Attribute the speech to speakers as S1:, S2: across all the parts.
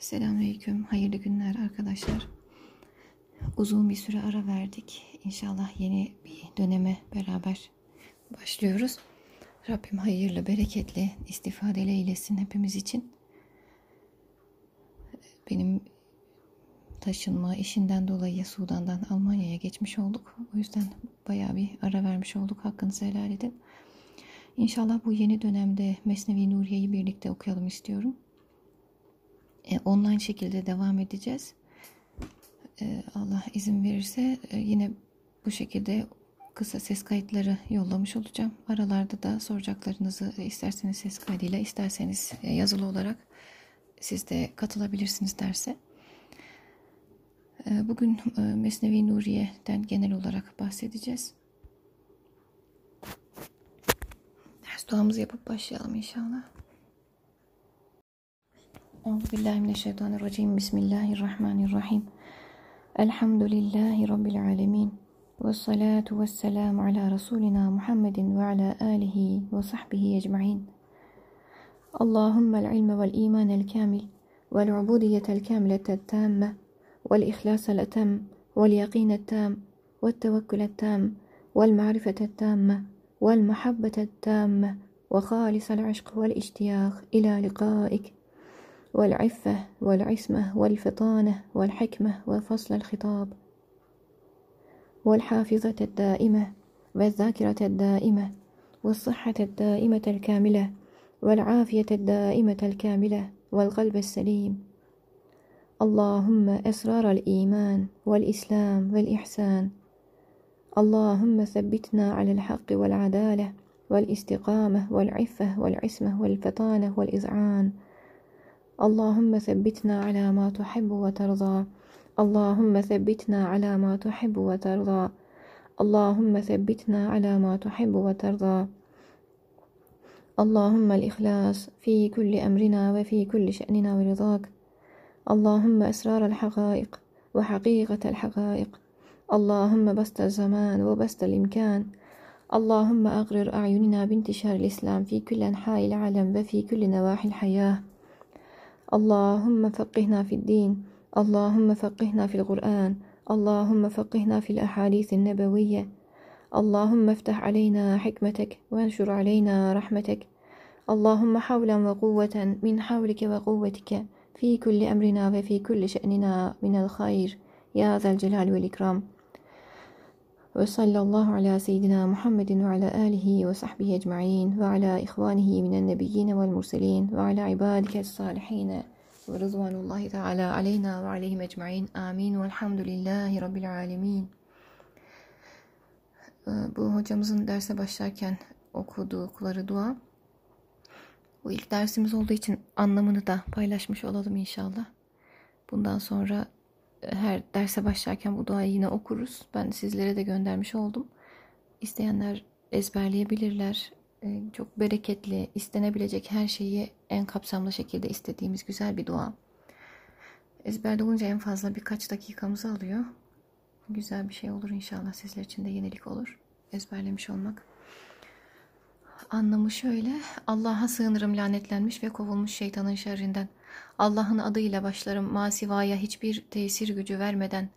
S1: Selamünaleyküm. Hayırlı günler arkadaşlar. Uzun bir süre ara verdik. İnşallah yeni bir döneme beraber başlıyoruz. Rabbim hayırlı, bereketli, istifadeli eylesin hepimiz için. Benim taşınma işinden dolayı Sudan'dan Almanya'ya geçmiş olduk. O yüzden bayağı bir ara vermiş olduk. Hakkınızı helal edin. İnşallah bu yeni dönemde Mesnevi Nuriye'yi birlikte okuyalım istiyorum. E, online şekilde devam edeceğiz. E, Allah izin verirse e, yine bu şekilde kısa ses kayıtları yollamış olacağım. Aralarda da soracaklarınızı isterseniz ses kaydıyla isterseniz yazılı olarak siz de katılabilirsiniz derse. Bugün Mesnevi Nuriye'den genel olarak bahsedeceğiz. Ders duamızı yapıp başlayalım inşallah. Euzu billahi mineşşeytanirracim. Bismillahirrahmanirrahim. Elhamdülillahi rabbil alamin. Ve salatu vesselam ala rasulina Muhammedin ve ala alihi ve sahbihi ecmaîn. Allahümmel ilme vel imanel kamil vel ubudiyetel kamiletel tamme vel ihlasel etem vel yaqinet tam vel tevekkulet tam vel ma'rifetet tamme vel muhabbetet tamme ve والعفة والعصمة والفطانة والحكمة وفصل الخطاب. والحافظة الدائمة والذاكرة الدائمة والصحة الدائمة الكاملة والعافية الدائمة الكاملة والقلب السليم. اللهم أسرار الإيمان والإسلام والإحسان. اللهم ثبتنا على الحق والعدالة والاستقامة والعفة والعصمة والفطانة والإذعان اللهم ثبتنا على ما تحب وترضى. اللهم ثبتنا على ما تحب وترضى. اللهم ثبتنا على ما تحب وترضى. اللهم الإخلاص في كل أمرنا وفي كل شأننا ورضاك. اللهم أسرار الحقائق وحقيقة الحقائق. اللهم بسط الزمان وبسط الإمكان. اللهم أغرر أعيننا بانتشار الإسلام في كل أنحاء العالم وفي كل نواحي الحياة. اللهم فقهنا في الدين اللهم فقهنا في القرآن اللهم فقهنا في الأحاديث النبوية. اللهم افتح علينا حكمتك وانشر علينا رحمتك. اللهم حولا وقوة من حولك وقوتك في كل أمرنا وفي كل شأننا من الخير. يا ذا الجلال والإكرام. ve sallallahu ala seyyidina Muhammedin ve ala alihi ve sahbihi ecma'in ve ala ihvanihi minen nebiyyine vel murselin ve ala ibadike salihine ve rızvanullahi teala aleyna ve aleyhim ecma'in. Amin. Ve velhamdülillahi rabbil alemin. Ee, bu hocamızın derse başlarken okudukları dua bu ilk dersimiz olduğu için anlamını da paylaşmış olalım inşallah. Bundan sonra her derse başlarken bu duayı yine okuruz. Ben sizlere de göndermiş oldum. İsteyenler ezberleyebilirler. Ee, çok bereketli, istenebilecek her şeyi en kapsamlı şekilde istediğimiz güzel bir dua. Ezberde olunca en fazla birkaç dakikamızı alıyor. Güzel bir şey olur inşallah sizler için de yenilik olur. Ezberlemiş olmak. Anlamı şöyle. Allah'a sığınırım lanetlenmiş ve kovulmuş şeytanın şerrinden. Allah'ın adıyla başlarım masivaya hiçbir tesir gücü vermeden.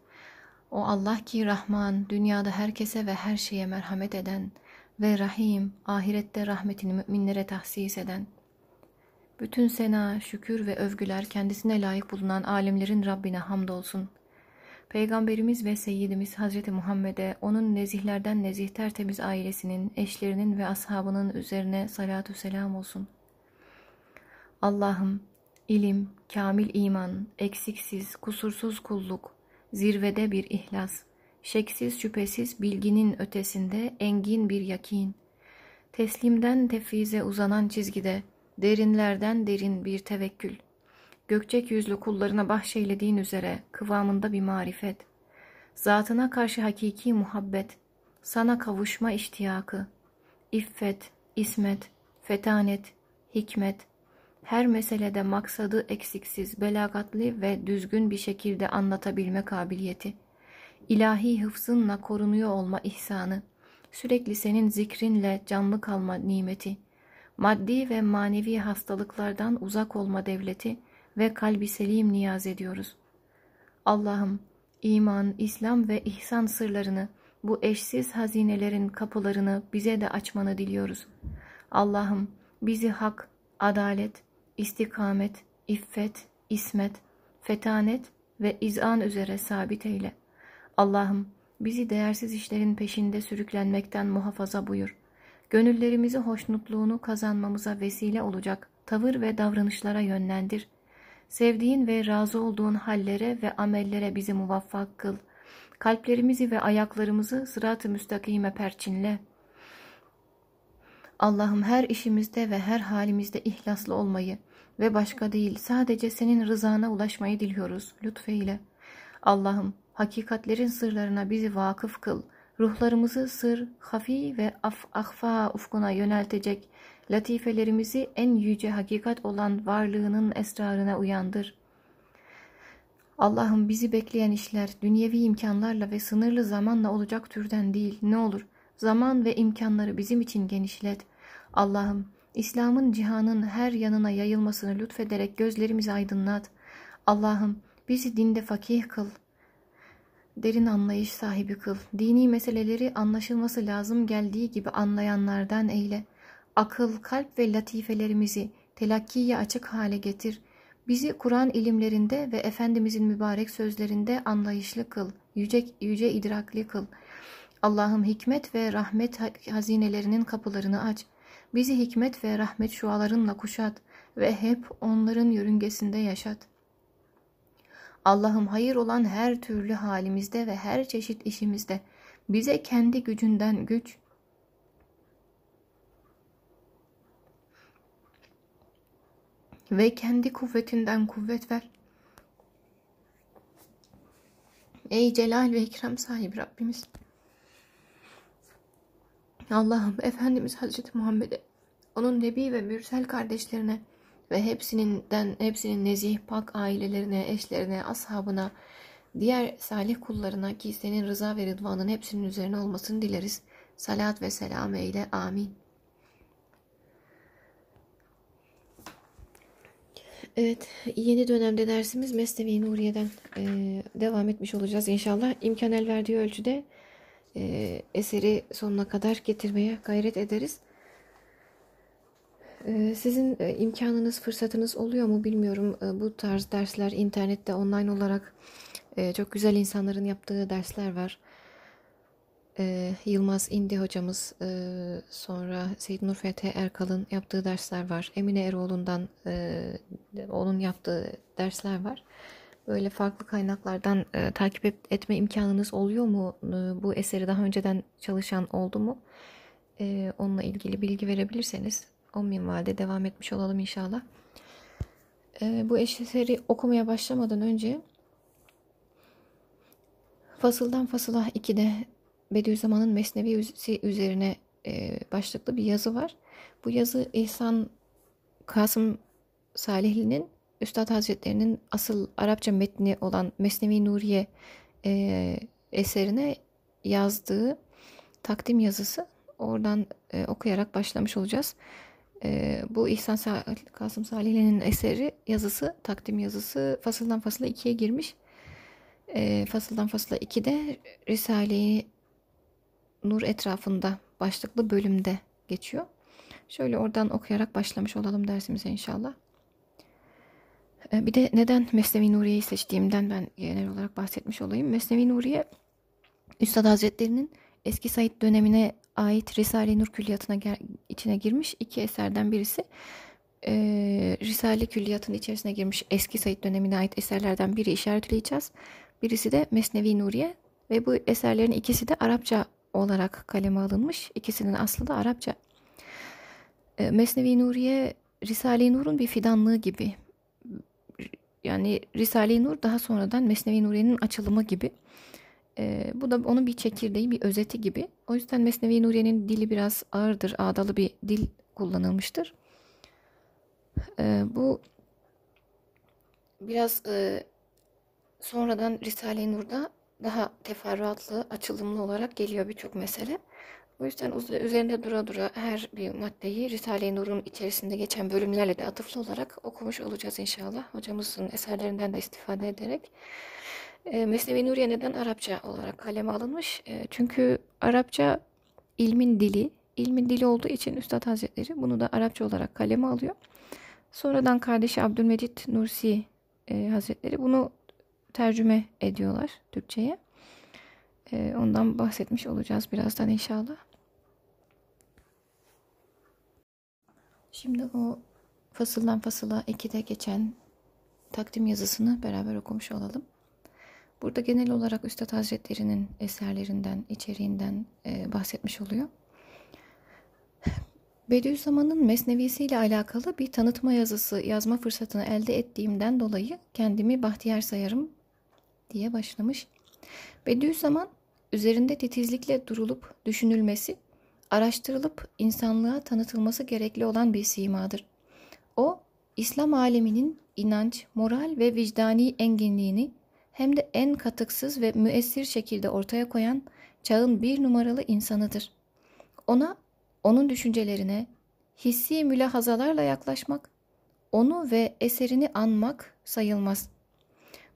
S1: O Allah ki Rahman, dünyada herkese ve her şeye merhamet eden ve Rahim, ahirette rahmetini müminlere tahsis eden. Bütün sena, şükür ve övgüler kendisine layık bulunan alemlerin Rabbine hamdolsun. Peygamberimiz ve Seyyidimiz Hazreti Muhammed'e, onun nezihlerden nezih tertemiz ailesinin, eşlerinin ve ashabının üzerine salatü selam olsun. Allah'ım, İlim, kamil iman, eksiksiz, kusursuz kulluk, zirvede bir ihlas, şeksiz şüphesiz bilginin ötesinde engin bir yakin, teslimden tefvize uzanan çizgide, derinlerden derin bir tevekkül, gökçek yüzlü kullarına bahşeylediğin üzere kıvamında bir marifet, zatına karşı hakiki muhabbet, sana kavuşma iştiyakı, iffet, ismet, fetanet, hikmet, her meselede maksadı eksiksiz, belagatli ve düzgün bir şekilde anlatabilme kabiliyeti, ilahi hıfzınla korunuyor olma ihsanı, sürekli senin zikrinle canlı kalma nimeti, maddi ve manevi hastalıklardan uzak olma devleti, ve kalbi selim niyaz ediyoruz. Allah'ım iman, İslam ve ihsan sırlarını, bu eşsiz hazinelerin kapılarını bize de açmanı diliyoruz. Allah'ım bizi hak, adalet, istikamet, iffet, ismet, fetanet ve izan üzere sabit eyle. Allah'ım bizi değersiz işlerin peşinde sürüklenmekten muhafaza buyur. Gönüllerimizi hoşnutluğunu kazanmamıza vesile olacak tavır ve davranışlara yönlendir. Sevdiğin ve razı olduğun hallere ve amellere bizi muvaffak kıl. Kalplerimizi ve ayaklarımızı sırat-ı müstakime perçinle. Allah'ım her işimizde ve her halimizde ihlaslı olmayı ve başka değil sadece senin rızana ulaşmayı diliyoruz lütfeyle. Allah'ım hakikatlerin sırlarına bizi vakıf kıl. Ruhlarımızı sır, hafi ve af, ahfa ufkuna yöneltecek latifelerimizi en yüce hakikat olan varlığının esrarına uyandır. Allah'ım bizi bekleyen işler dünyevi imkanlarla ve sınırlı zamanla olacak türden değil. Ne olur zaman ve imkanları bizim için genişlet. Allah'ım İslam'ın cihanın her yanına yayılmasını lütfederek gözlerimizi aydınlat. Allah'ım bizi dinde fakih kıl. Derin anlayış sahibi kıl. Dini meseleleri anlaşılması lazım geldiği gibi anlayanlardan eyle. Akıl, kalp ve latifelerimizi telakkiye açık hale getir. Bizi Kur'an ilimlerinde ve Efendimizin mübarek sözlerinde anlayışlı kıl. Yüce, yüce idrakli kıl. Allah'ım hikmet ve rahmet hazinelerinin kapılarını aç. Bizi hikmet ve rahmet şualarınla kuşat ve hep onların yörüngesinde yaşat. Allah'ım hayır olan her türlü halimizde ve her çeşit işimizde bize kendi gücünden güç, ve kendi kuvvetinden kuvvet ver. Ey celal ve ikram sahibi Rabbimiz. Allah'ım Efendimiz Hazreti Muhammed'e, onun Nebi ve Mürsel kardeşlerine ve hepsininden hepsinin nezih pak ailelerine, eşlerine, ashabına, diğer salih kullarına ki senin rıza ve rıdvanın hepsinin üzerine olmasını dileriz. Salat ve selam eyle. Amin. Evet, yeni dönemde dersimiz Mesnevi Nuriye'den e, devam etmiş olacağız inşallah. İmkan el verdiği ölçüde e, eseri sonuna kadar getirmeye gayret ederiz. E, sizin e, imkanınız, fırsatınız oluyor mu bilmiyorum. E, bu tarz dersler internette online olarak e, çok güzel insanların yaptığı dersler var. E, Yılmaz İndi hocamız, e, sonra Seyit Nur Fethi Erkal'ın yaptığı dersler var. Emine Eroğlu'ndan e, onun yaptığı dersler var. Böyle farklı kaynaklardan e, takip et, etme imkanınız oluyor mu? E, bu eseri daha önceden çalışan oldu mu? E, onunla ilgili bilgi verebilirseniz o minvalde devam etmiş olalım inşallah. E, bu eseri okumaya başlamadan önce Fasıldan Fasıla 2'de Bediüzzaman'ın Mesnevi üzerine e, başlıklı bir yazı var. Bu yazı İhsan Kasım Salihli'nin Üstad Hazretlerinin asıl Arapça metni olan Mesnevi Nuriye e, eserine yazdığı takdim yazısı. Oradan e, okuyarak başlamış olacağız. E, bu İhsan Sa Kasım Salihli'nin eseri yazısı, takdim yazısı fasıldan fasıla ikiye girmiş. E, fasıldan fasıla 2'de Risale-i Nur etrafında başlıklı bölümde geçiyor. Şöyle oradan okuyarak başlamış olalım dersimize inşallah. Ee, bir de neden Mesnevi Nuriye'yi seçtiğimden ben genel olarak bahsetmiş olayım. Mesnevi Nuriye Üstad Hazretleri'nin eski Said dönemine ait Risale-i Nur külliyatına içine girmiş iki eserden birisi. Ee, Risale külliyatının içerisine girmiş eski Said dönemine ait eserlerden biri işaretleyeceğiz. Birisi de Mesnevi Nuriye ve bu eserlerin ikisi de Arapça olarak kaleme alınmış. İkisinin aslı da Arapça. E, Mesnevi Nuriye Risale-i Nur'un bir fidanlığı gibi. Yani Risale-i Nur daha sonradan Mesnevi Nuriye'nin açılımı gibi. E, bu da onun bir çekirdeği, bir özeti gibi. O yüzden Mesnevi Nuriye'nin dili biraz ağırdır, ağdalı bir dil kullanılmıştır. E, bu biraz e, sonradan Risale-i Nur'da daha teferruatlı, açılımlı olarak geliyor birçok mesele. O yüzden üzerinde dura dura her bir maddeyi Risale-i Nur'un içerisinde geçen bölümlerle de atıflı olarak okumuş olacağız inşallah. Hocamızın eserlerinden de istifade ederek. E, Mesnevi Nuriye neden Arapça olarak kaleme alınmış? E, çünkü Arapça ilmin dili, ilmin dili olduğu için Üstad Hazretleri bunu da Arapça olarak kaleme alıyor. Sonradan kardeşi Abdülmecit Nursi e, Hazretleri bunu tercüme ediyorlar Türkçe'ye. E, ondan bahsetmiş olacağız birazdan inşallah. Şimdi o fasıldan fasıla 2'de geçen takdim yazısını beraber okumuş olalım. Burada genel olarak Üstad Hazretleri'nin eserlerinden, içeriğinden e, bahsetmiş oluyor. Bediüzzaman'ın Mesnevisi ile alakalı bir tanıtma yazısı yazma fırsatını elde ettiğimden dolayı kendimi bahtiyar sayarım diye başlamış. Bediüzzaman üzerinde titizlikle durulup düşünülmesi, araştırılıp insanlığa tanıtılması gerekli olan bir simadır. O, İslam aleminin inanç, moral ve vicdani enginliğini hem de en katıksız ve müessir şekilde ortaya koyan çağın bir numaralı insanıdır. Ona, onun düşüncelerine hissi mülahazalarla yaklaşmak, onu ve eserini anmak sayılmaz.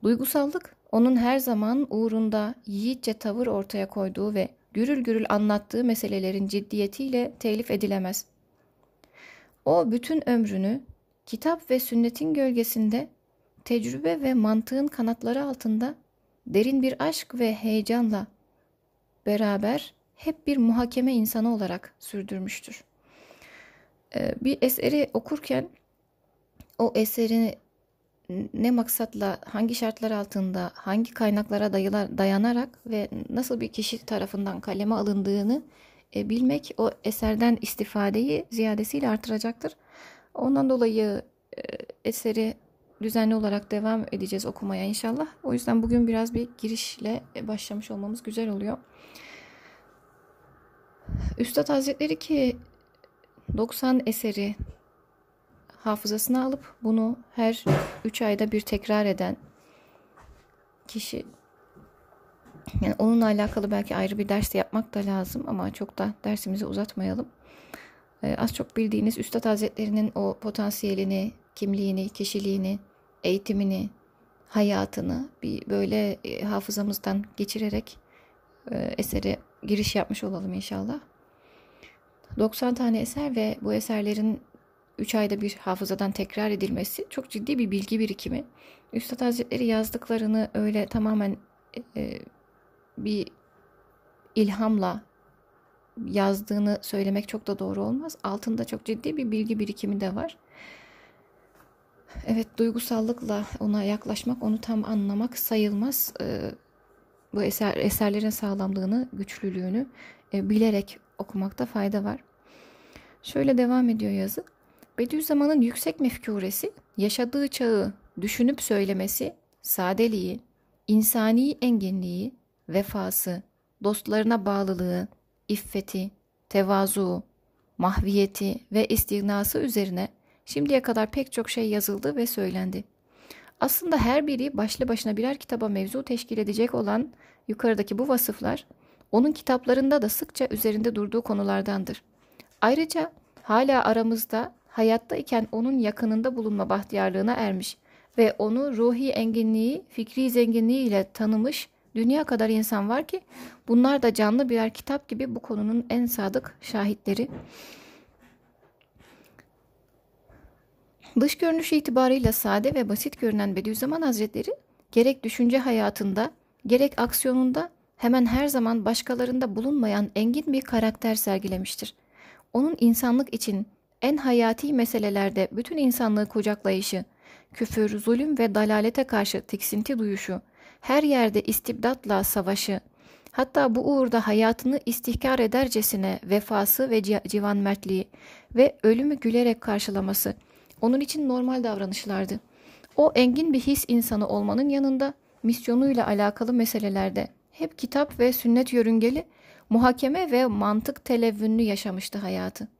S1: Duygusallık, onun her zaman uğrunda yiğitçe tavır ortaya koyduğu ve gürül gürül anlattığı meselelerin ciddiyetiyle telif edilemez. O bütün ömrünü kitap ve sünnetin gölgesinde tecrübe ve mantığın kanatları altında derin bir aşk ve heyecanla beraber hep bir muhakeme insanı olarak sürdürmüştür. Ee, bir eseri okurken o eseri ne maksatla, hangi şartlar altında, hangi kaynaklara dayanarak ve nasıl bir kişi tarafından kaleme alındığını e, bilmek o eserden istifadeyi ziyadesiyle artıracaktır. Ondan dolayı e, eseri düzenli olarak devam edeceğiz okumaya inşallah. O yüzden bugün biraz bir girişle başlamış olmamız güzel oluyor. Üstad Hazretleri ki 90 eseri hafızasına alıp bunu her 3 ayda bir tekrar eden kişi yani onunla alakalı belki ayrı bir ders yapmak da lazım ama çok da dersimizi uzatmayalım. Ee, az çok bildiğiniz Üstad Hazretleri'nin o potansiyelini, kimliğini, kişiliğini, eğitimini, hayatını bir böyle e, hafızamızdan geçirerek e, eseri giriş yapmış olalım inşallah. 90 tane eser ve bu eserlerin 3 ayda bir hafızadan tekrar edilmesi çok ciddi bir bilgi birikimi. Üstad Hazretleri yazdıklarını öyle tamamen e, bir ilhamla yazdığını söylemek çok da doğru olmaz. Altında çok ciddi bir bilgi birikimi de var. Evet duygusallıkla ona yaklaşmak, onu tam anlamak sayılmaz. Ee, bu eser eserlerin sağlamlığını, güçlülüğünü e, bilerek okumakta fayda var. Şöyle devam ediyor yazı. Bediüzzaman'ın yüksek mefkuresi, yaşadığı çağı düşünüp söylemesi, sadeliği, insani enginliği, vefası, dostlarına bağlılığı, iffeti, tevazu, mahviyeti ve istignası üzerine şimdiye kadar pek çok şey yazıldı ve söylendi. Aslında her biri başlı başına birer kitaba mevzu teşkil edecek olan yukarıdaki bu vasıflar, onun kitaplarında da sıkça üzerinde durduğu konulardandır. Ayrıca hala aramızda hayatta iken onun yakınında bulunma bahtiyarlığına ermiş ve onu ruhi enginliği, fikri zenginliği ile tanımış dünya kadar insan var ki bunlar da canlı birer kitap gibi bu konunun en sadık şahitleri. Dış görünüşü itibarıyla sade ve basit görünen Bediüzzaman Hazretleri gerek düşünce hayatında gerek aksiyonunda hemen her zaman başkalarında bulunmayan engin bir karakter sergilemiştir. Onun insanlık için en hayati meselelerde bütün insanlığı kucaklayışı, küfür, zulüm ve dalalete karşı tiksinti duyuşu, her yerde istibdatla savaşı, hatta bu uğurda hayatını istihkar edercesine vefası ve civan mertliği ve ölümü gülerek karşılaması onun için normal davranışlardı. O engin bir his insanı olmanın yanında misyonuyla alakalı meselelerde hep kitap ve sünnet yörüngeli muhakeme ve mantık televvünlü yaşamıştı hayatı.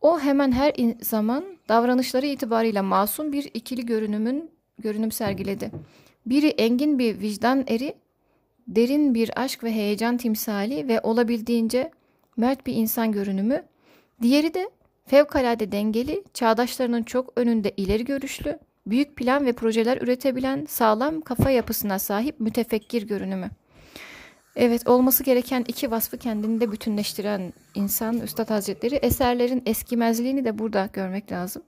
S1: O hemen her zaman davranışları itibarıyla masum bir ikili görünümün görünüm sergiledi. Biri engin bir vicdan eri, derin bir aşk ve heyecan timsali ve olabildiğince mert bir insan görünümü. Diğeri de fevkalade dengeli, çağdaşlarının çok önünde ileri görüşlü, büyük plan ve projeler üretebilen sağlam kafa yapısına sahip mütefekkir görünümü. Evet olması gereken iki vasfı kendinde bütünleştiren insan Üstad Hazretleri eserlerin eskimezliğini de burada görmek lazım.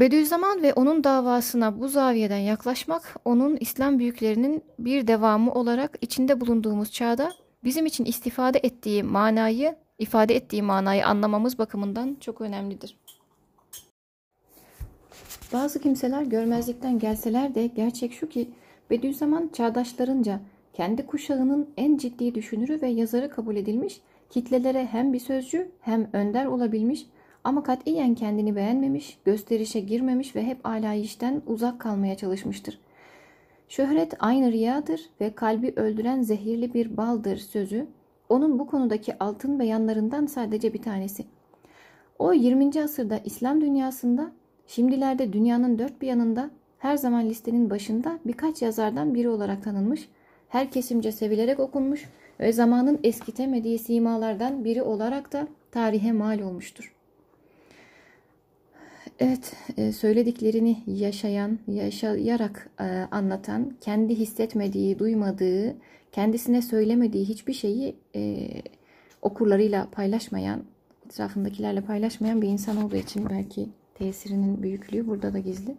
S1: Bediüzzaman ve onun davasına bu zaviyeden yaklaşmak, onun İslam büyüklerinin bir devamı olarak içinde bulunduğumuz çağda bizim için istifade ettiği manayı, ifade ettiği manayı anlamamız bakımından çok önemlidir. Bazı kimseler görmezlikten gelseler de gerçek şu ki Bediüzzaman çağdaşlarınca kendi kuşağının en ciddi düşünürü ve yazarı kabul edilmiş, kitlelere hem bir sözcü hem önder olabilmiş ama katiyen kendini beğenmemiş, gösterişe girmemiş ve hep alayişten uzak kalmaya çalışmıştır. Şöhret aynı riyadır ve kalbi öldüren zehirli bir baldır sözü, onun bu konudaki altın beyanlarından sadece bir tanesi. O 20. asırda İslam dünyasında, şimdilerde dünyanın dört bir yanında her zaman listenin başında birkaç yazardan biri olarak tanınmış, her kesimce sevilerek okunmuş ve zamanın eskitemediği simalardan biri olarak da tarihe mal olmuştur. Evet, e, söylediklerini yaşayan, yaşayarak e, anlatan, kendi hissetmediği, duymadığı, kendisine söylemediği hiçbir şeyi e, okurlarıyla paylaşmayan, etrafındakilerle paylaşmayan bir insan olduğu için belki tesirinin büyüklüğü burada da gizli.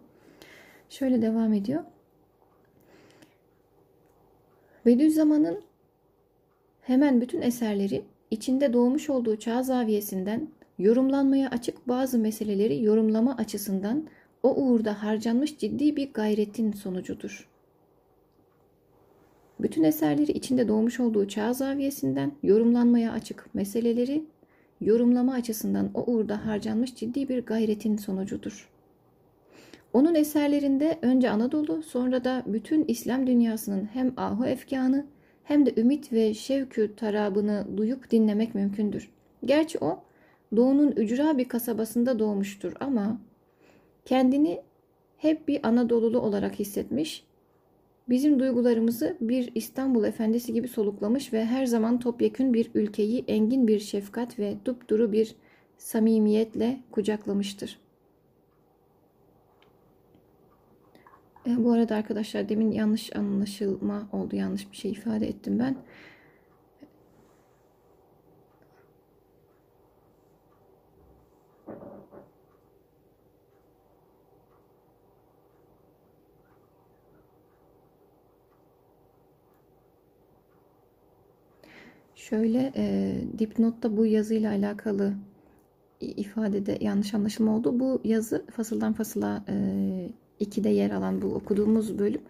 S1: Şöyle devam ediyor. Bediüzzaman'ın hemen bütün eserleri içinde doğmuş olduğu çağ zaviyesinden yorumlanmaya açık bazı meseleleri yorumlama açısından o uğurda harcanmış ciddi bir gayretin sonucudur. Bütün eserleri içinde doğmuş olduğu çağ zaviyesinden yorumlanmaya açık meseleleri yorumlama açısından o uğurda harcanmış ciddi bir gayretin sonucudur. Onun eserlerinde önce Anadolu sonra da bütün İslam dünyasının hem ahu efkanı hem de ümit ve şevkü tarabını duyup dinlemek mümkündür. Gerçi o doğunun ücra bir kasabasında doğmuştur ama kendini hep bir Anadolulu olarak hissetmiş, bizim duygularımızı bir İstanbul efendisi gibi soluklamış ve her zaman topyekün bir ülkeyi engin bir şefkat ve dupduru bir samimiyetle kucaklamıştır. E, bu arada arkadaşlar demin yanlış anlaşılma oldu. Yanlış bir şey ifade ettim ben. Şöyle e, dipnotta bu yazıyla alakalı ifadede yanlış anlaşılma oldu. Bu yazı fasıldan fasıla e, 2'de yer alan bu okuduğumuz bölüm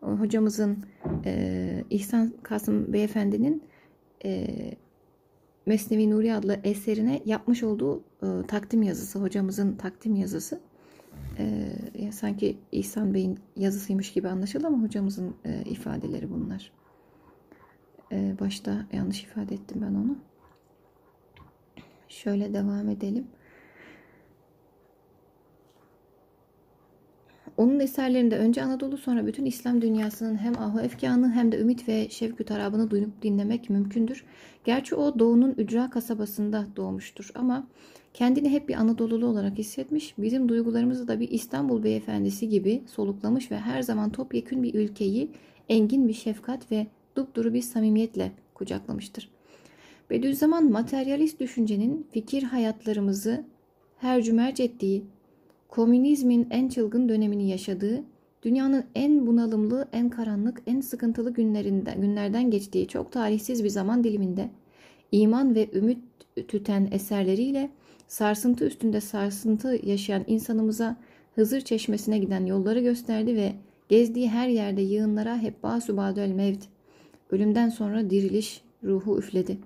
S1: hocamızın e, İhsan Kasım Beyefendi'nin e, Mesnevi Nuri adlı eserine yapmış olduğu e, takdim yazısı, hocamızın takdim yazısı. E, sanki İhsan Bey'in yazısıymış gibi anlaşıldı ama hocamızın e, ifadeleri bunlar. E, başta yanlış ifade ettim ben onu. Şöyle devam edelim. Onun eserlerinde önce Anadolu sonra bütün İslam dünyasının hem ahu efkanı hem de ümit ve şevkü tarabını duyup dinlemek mümkündür. Gerçi o doğunun ücra kasabasında doğmuştur ama kendini hep bir Anadolulu olarak hissetmiş, bizim duygularımızı da bir İstanbul beyefendisi gibi soluklamış ve her zaman topyekün bir ülkeyi engin bir şefkat ve dupduru bir samimiyetle kucaklamıştır. Bediüzzaman materyalist düşüncenin fikir hayatlarımızı her cümerc ettiği, komünizmin en çılgın dönemini yaşadığı, dünyanın en bunalımlı, en karanlık, en sıkıntılı günlerinden, günlerden geçtiği çok tarihsiz bir zaman diliminde iman ve ümit tüten eserleriyle sarsıntı üstünde sarsıntı yaşayan insanımıza Hızır çeşmesine giden yolları gösterdi ve gezdiği her yerde yığınlara hep basubadel mevt, ölümden sonra diriliş ruhu üfledi.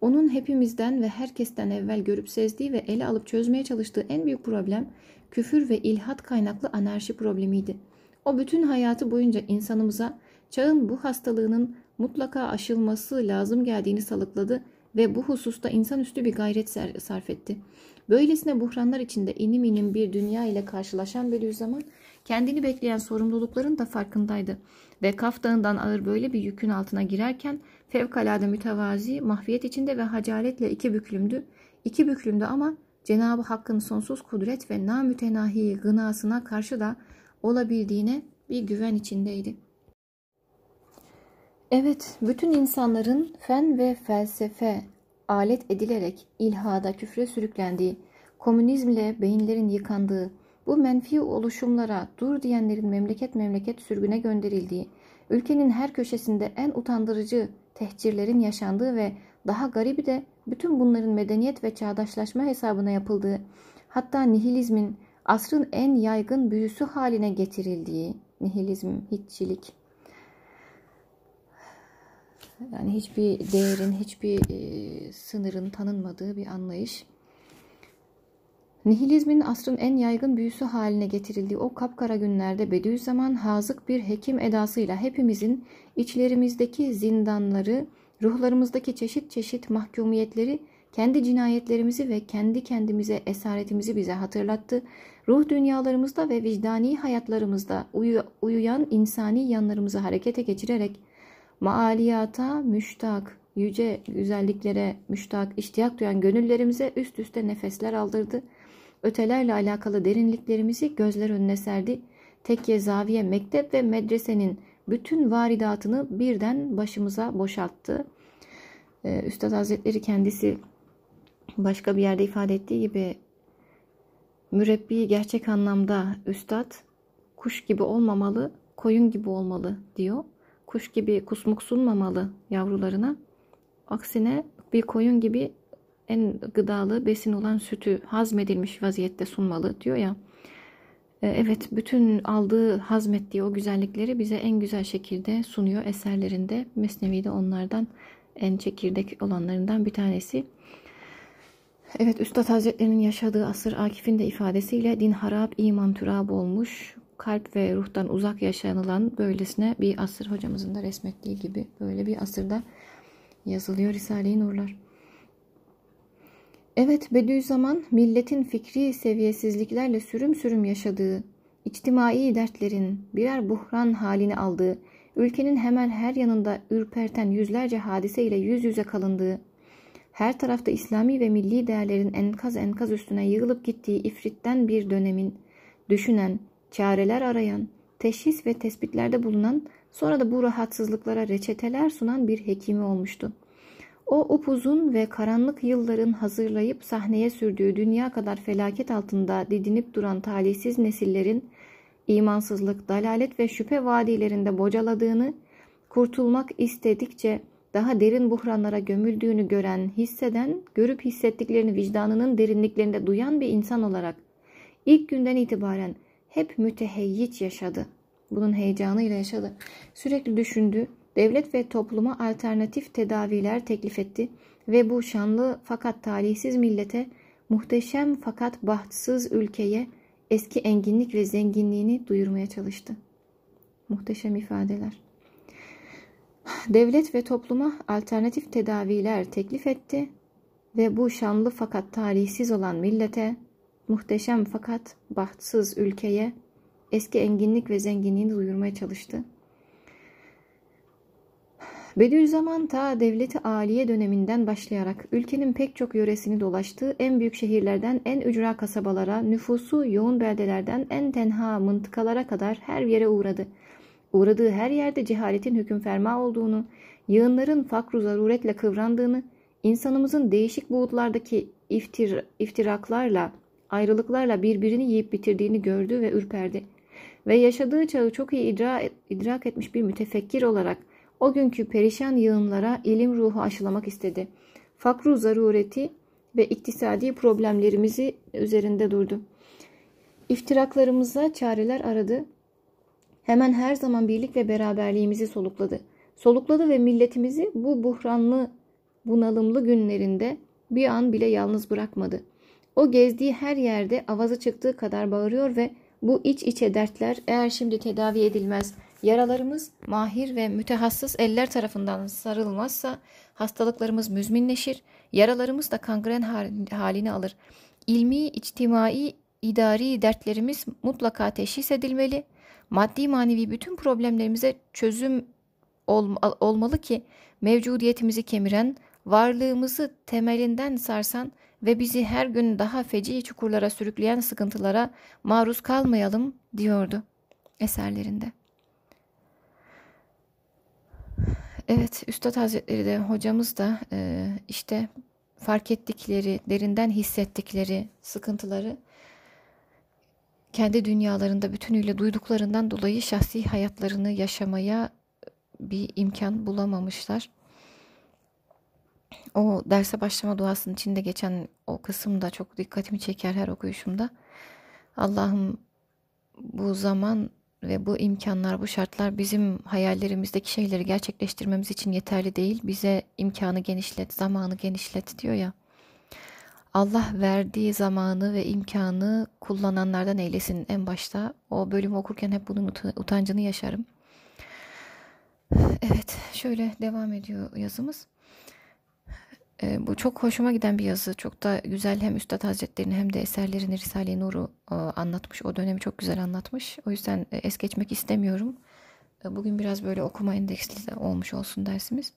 S1: Onun hepimizden ve herkesten evvel görüp sezdiği ve ele alıp çözmeye çalıştığı en büyük problem küfür ve ilhat kaynaklı anarşi problemiydi. O bütün hayatı boyunca insanımıza çağın bu hastalığının mutlaka aşılması lazım geldiğini salıkladı ve bu hususta insanüstü bir gayret sarf etti. Böylesine buhranlar içinde inim inim bir dünya ile karşılaşan Bediüzzaman kendini bekleyen sorumlulukların da farkındaydı. Ve Kaf Dağı'ndan ağır böyle bir yükün altına girerken fevkalade mütevazi, mahfiyet içinde ve hacaletle iki büklümdü. İki büklümdü ama Cenab-ı Hakk'ın sonsuz kudret ve namütenahi gınasına karşı da olabildiğine bir güven içindeydi. Evet, bütün insanların fen ve felsefe alet edilerek ilhada, küfre sürüklendiği, komünizmle beyinlerin yıkandığı, bu menfi oluşumlara dur diyenlerin memleket memleket sürgüne gönderildiği, ülkenin her köşesinde en utandırıcı tehcirlerin yaşandığı ve daha garibi de bütün bunların medeniyet ve çağdaşlaşma hesabına yapıldığı, hatta nihilizmin asrın en yaygın büyüsü haline getirildiği, nihilizm, hiççilik, yani hiçbir değerin, hiçbir e, sınırın tanınmadığı bir anlayış. Nihilizmin asrın en yaygın büyüsü haline getirildiği o kapkara günlerde Bediüzzaman hazık bir hekim edasıyla hepimizin içlerimizdeki zindanları, ruhlarımızdaki çeşit çeşit mahkumiyetleri, kendi cinayetlerimizi ve kendi kendimize esaretimizi bize hatırlattı. Ruh dünyalarımızda ve vicdani hayatlarımızda uyu, uyuyan insani yanlarımızı harekete geçirerek maaliyata müştak, yüce güzelliklere müştak, iştiyak duyan gönüllerimize üst üste nefesler aldırdı. Ötelerle alakalı derinliklerimizi gözler önüne serdi. Tekke, zaviye, mektep ve medresenin bütün varidatını birden başımıza boşalttı. Ee, Üstad Hazretleri kendisi başka bir yerde ifade ettiği gibi mürebbi gerçek anlamda üstad kuş gibi olmamalı, koyun gibi olmalı diyor kuş gibi kusmuk sunmamalı yavrularına. Aksine bir koyun gibi en gıdalı besin olan sütü hazmedilmiş vaziyette sunmalı diyor ya. E, evet bütün aldığı hazmettiği o güzellikleri bize en güzel şekilde sunuyor eserlerinde. Mesnevi de onlardan en çekirdek olanlarından bir tanesi. Evet Üstad Hazretlerinin yaşadığı asır Akif'in de ifadesiyle din harap iman türab olmuş kalp ve ruhtan uzak yaşanılan böylesine bir asır hocamızın da resmettiği gibi böyle bir asırda yazılıyor Risale-i Nurlar. Evet Bediüzzaman milletin fikri seviyesizliklerle sürüm sürüm yaşadığı, içtimai dertlerin birer buhran halini aldığı, ülkenin hemen her yanında ürperten yüzlerce hadise ile yüz yüze kalındığı, her tarafta İslami ve milli değerlerin enkaz enkaz üstüne yığılıp gittiği ifritten bir dönemin, düşünen, çareler arayan, teşhis ve tespitlerde bulunan, sonra da bu rahatsızlıklara reçeteler sunan bir hekimi olmuştu. O upuzun ve karanlık yılların hazırlayıp sahneye sürdüğü dünya kadar felaket altında didinip duran talihsiz nesillerin imansızlık, dalalet ve şüphe vadilerinde bocaladığını, kurtulmak istedikçe daha derin buhranlara gömüldüğünü gören, hisseden, görüp hissettiklerini vicdanının derinliklerinde duyan bir insan olarak ilk günden itibaren hep müteheyyiç yaşadı. Bunun heyecanıyla yaşadı. Sürekli düşündü. Devlet ve topluma alternatif tedaviler teklif etti ve bu şanlı fakat talihsiz millete, muhteşem fakat bahtsız ülkeye eski enginlik ve zenginliğini duyurmaya çalıştı. Muhteşem ifadeler. Devlet ve topluma alternatif tedaviler teklif etti ve bu şanlı fakat talihsiz olan millete muhteşem fakat bahtsız ülkeye eski enginlik ve zenginliğini duyurmaya çalıştı. Bediüzzaman ta devleti aliye döneminden başlayarak ülkenin pek çok yöresini dolaştığı en büyük şehirlerden en ücra kasabalara, nüfusu yoğun beldelerden en tenha mıntıkalara kadar her yere uğradı. Uğradığı her yerde cehaletin hüküm ferma olduğunu, yığınların fakru zaruretle kıvrandığını, insanımızın değişik buğutlardaki iftir, iftiraklarla ayrılıklarla birbirini yiyip bitirdiğini gördü ve ürperdi. Ve yaşadığı çağı çok iyi idra, idrak etmiş bir mütefekkir olarak o günkü perişan yığınlara ilim ruhu aşılamak istedi. Fakru zarureti ve iktisadi problemlerimizi üzerinde durdu. İftiraklarımıza çareler aradı. Hemen her zaman birlik ve beraberliğimizi solukladı. Solukladı ve milletimizi bu buhranlı, bunalımlı günlerinde bir an bile yalnız bırakmadı.'' O gezdiği her yerde avazı çıktığı kadar bağırıyor ve bu iç içe dertler eğer şimdi tedavi edilmez Yaralarımız mahir ve mütehassıs eller tarafından sarılmazsa hastalıklarımız müzminleşir, yaralarımız da kangren halini alır. İlmi, içtimai, idari dertlerimiz mutlaka teşhis edilmeli. Maddi manevi bütün problemlerimize çözüm ol, olmalı ki mevcudiyetimizi kemiren, varlığımızı temelinden sarsan ve bizi her gün daha feci çukurlara sürükleyen sıkıntılara maruz kalmayalım diyordu eserlerinde. Evet, Üstad Hazretleri de hocamız da e, işte fark ettikleri, derinden hissettikleri sıkıntıları kendi dünyalarında bütünüyle duyduklarından dolayı şahsi hayatlarını yaşamaya bir imkan bulamamışlar. O derse başlama duasının içinde geçen o kısım da çok dikkatimi çeker her okuyuşumda. Allah'ım bu zaman ve bu imkanlar, bu şartlar bizim hayallerimizdeki şeyleri gerçekleştirmemiz için yeterli değil. Bize imkanı genişlet, zamanı genişlet diyor ya. Allah verdiği zamanı ve imkanı kullananlardan eylesin en başta. O bölümü okurken hep bunun utancını yaşarım. Evet, şöyle devam ediyor yazımız. E, bu çok hoşuma giden bir yazı. Çok da güzel hem Üstad Hazretleri'ni hem de eserlerini Risale-i Nur'u e, anlatmış. O dönemi çok güzel anlatmış. O yüzden e, es geçmek istemiyorum. E, bugün biraz böyle okuma endeksli de olmuş olsun dersimiz.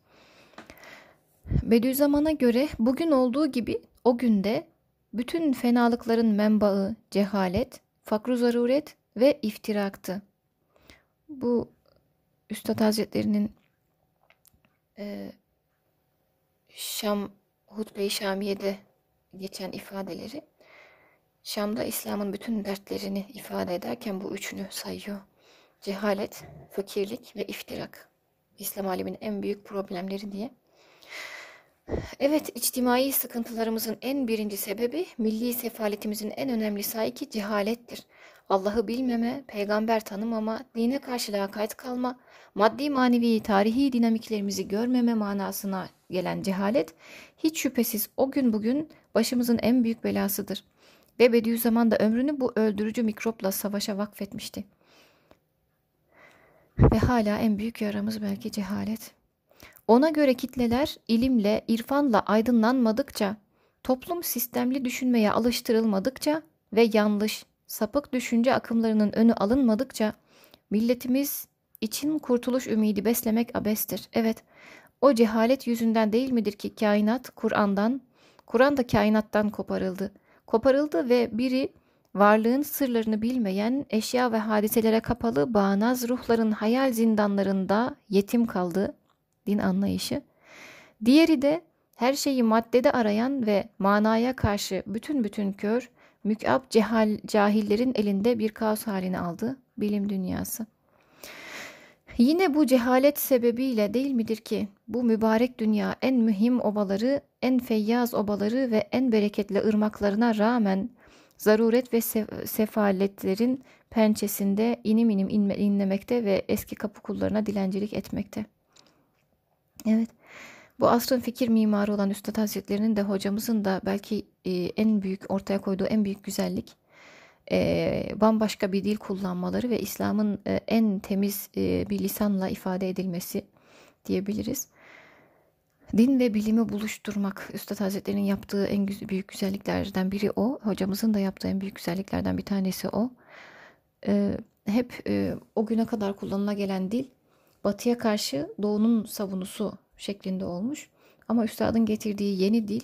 S1: Bediüzzaman'a göre bugün olduğu gibi o günde bütün fenalıkların menbaı cehalet, fakru zaruret ve iftiraktı. Bu Üstad Hazretleri'nin e, Şam Hutbe-i Şamiye'de geçen ifadeleri Şam'da İslam'ın bütün dertlerini ifade ederken bu üçünü sayıyor. Cehalet, fakirlik ve iftirak. İslam aleminin en büyük problemleri diye. Evet, içtimai sıkıntılarımızın en birinci sebebi milli sefaletimizin en önemli saiki cehalettir. Allah'ı bilmeme, peygamber tanımama, dine karşı lakayt kalma, maddi manevi tarihi dinamiklerimizi görmeme manasına gelen cehalet hiç şüphesiz o gün bugün başımızın en büyük belasıdır. Ve Bediüzzaman da ömrünü bu öldürücü mikropla savaşa vakfetmişti. Ve hala en büyük yaramız belki cehalet. Ona göre kitleler ilimle, irfanla aydınlanmadıkça, toplum sistemli düşünmeye alıştırılmadıkça ve yanlış, sapık düşünce akımlarının önü alınmadıkça milletimiz için kurtuluş ümidi beslemek abestir. Evet, o cehalet yüzünden değil midir ki kainat Kur'an'dan, Kur'an da kainattan koparıldı. Koparıldı ve biri varlığın sırlarını bilmeyen, eşya ve hadiselere kapalı bağnaz ruhların hayal zindanlarında yetim kaldı din anlayışı. Diğeri de her şeyi maddede arayan ve manaya karşı bütün bütün kör, mükab cehal, cahillerin elinde bir kaos halini aldı bilim dünyası. Yine bu cehalet sebebiyle değil midir ki bu mübarek dünya en mühim obaları, en feyyaz obaları ve en bereketli ırmaklarına rağmen zaruret ve sefaletlerin pençesinde inim inim inme, inlemekte ve eski kapı kullarına dilencilik etmekte. Evet. Bu asrın fikir mimarı olan Üstad Hazretleri'nin de hocamızın da belki en büyük ortaya koyduğu en büyük güzellik e, bambaşka bir dil kullanmaları ve İslam'ın e, en temiz e, bir lisanla ifade edilmesi diyebiliriz. Din ve bilimi buluşturmak Üstad Hazretleri'nin yaptığı en büyük güzelliklerden biri o. Hocamızın da yaptığı en büyük güzelliklerden bir tanesi o. E, hep e, o güne kadar kullanıla gelen dil batıya karşı doğunun savunusu şeklinde olmuş. Ama üstadın getirdiği yeni dil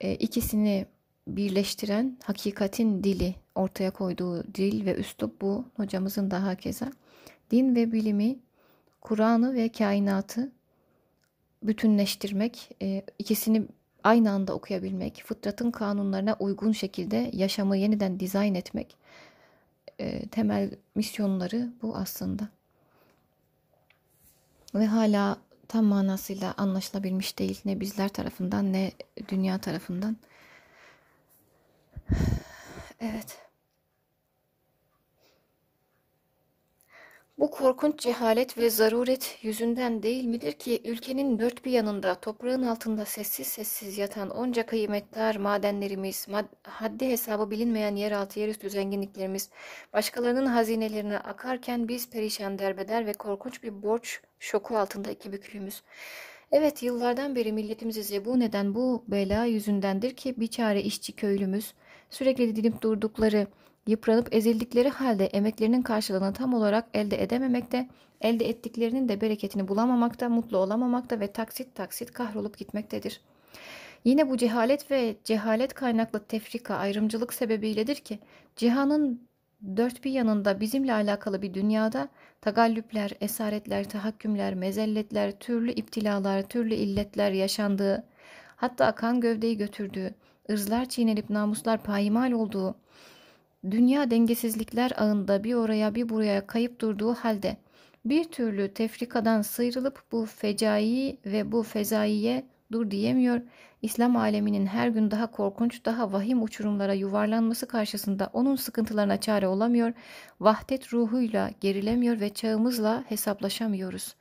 S1: e, ikisini birleştiren hakikatin dili ortaya koyduğu dil ve üslup bu hocamızın daha keza. Din ve bilimi, Kur'an'ı ve kainatı bütünleştirmek, e, ikisini aynı anda okuyabilmek, fıtratın kanunlarına uygun şekilde yaşamı yeniden dizayn etmek e, temel misyonları bu aslında. Ve hala tam manasıyla anlaşılabilmiş değil ne bizler tarafından ne dünya tarafından. Evet. Bu korkunç cehalet ve zaruret yüzünden değil midir ki ülkenin dört bir yanında toprağın altında sessiz sessiz yatan onca kıymetdar madenlerimiz, mad- haddi hesabı bilinmeyen yeraltı yerüstü zenginliklerimiz başkalarının hazinelerine akarken biz perişan derbeder ve korkunç bir borç şoku altında iki büklümüz. Evet yıllardan beri milletimizi zebun eden bu bela yüzündendir ki biçare işçi köylümüz sürekli didinip durdukları yıpranıp ezildikleri halde emeklerinin karşılığını tam olarak elde edememekte, elde ettiklerinin de bereketini bulamamakta, mutlu olamamakta ve taksit taksit kahrolup gitmektedir. Yine bu cehalet ve cehalet kaynaklı tefrika, ayrımcılık sebebiyledir ki cihanın dört bir yanında bizimle alakalı bir dünyada tagallüpler, esaretler, tahakkümler, mezelletler, türlü iptilalar, türlü illetler yaşandığı, hatta kan gövdeyi götürdüğü, ırzlar çiğnenip namuslar payimal olduğu, dünya dengesizlikler ağında bir oraya bir buraya kayıp durduğu halde bir türlü tefrikadan sıyrılıp bu fecai ve bu fezaiye dur diyemiyor. İslam aleminin her gün daha korkunç, daha vahim uçurumlara yuvarlanması karşısında onun sıkıntılarına çare olamıyor. Vahdet ruhuyla gerilemiyor ve çağımızla hesaplaşamıyoruz.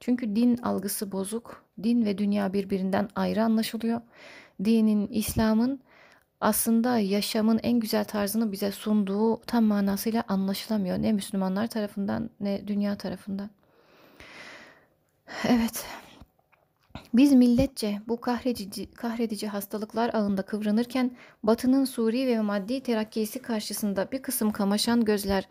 S1: Çünkü din algısı bozuk, din ve dünya birbirinden ayrı anlaşılıyor. Dinin, İslam'ın aslında yaşamın en güzel tarzını bize sunduğu tam manasıyla anlaşılamıyor. Ne Müslümanlar tarafından ne dünya tarafından. Evet. Biz milletçe bu kahredici, kahredici hastalıklar ağında kıvranırken Batı'nın suri ve maddi terakkisi karşısında bir kısım kamaşan gözler,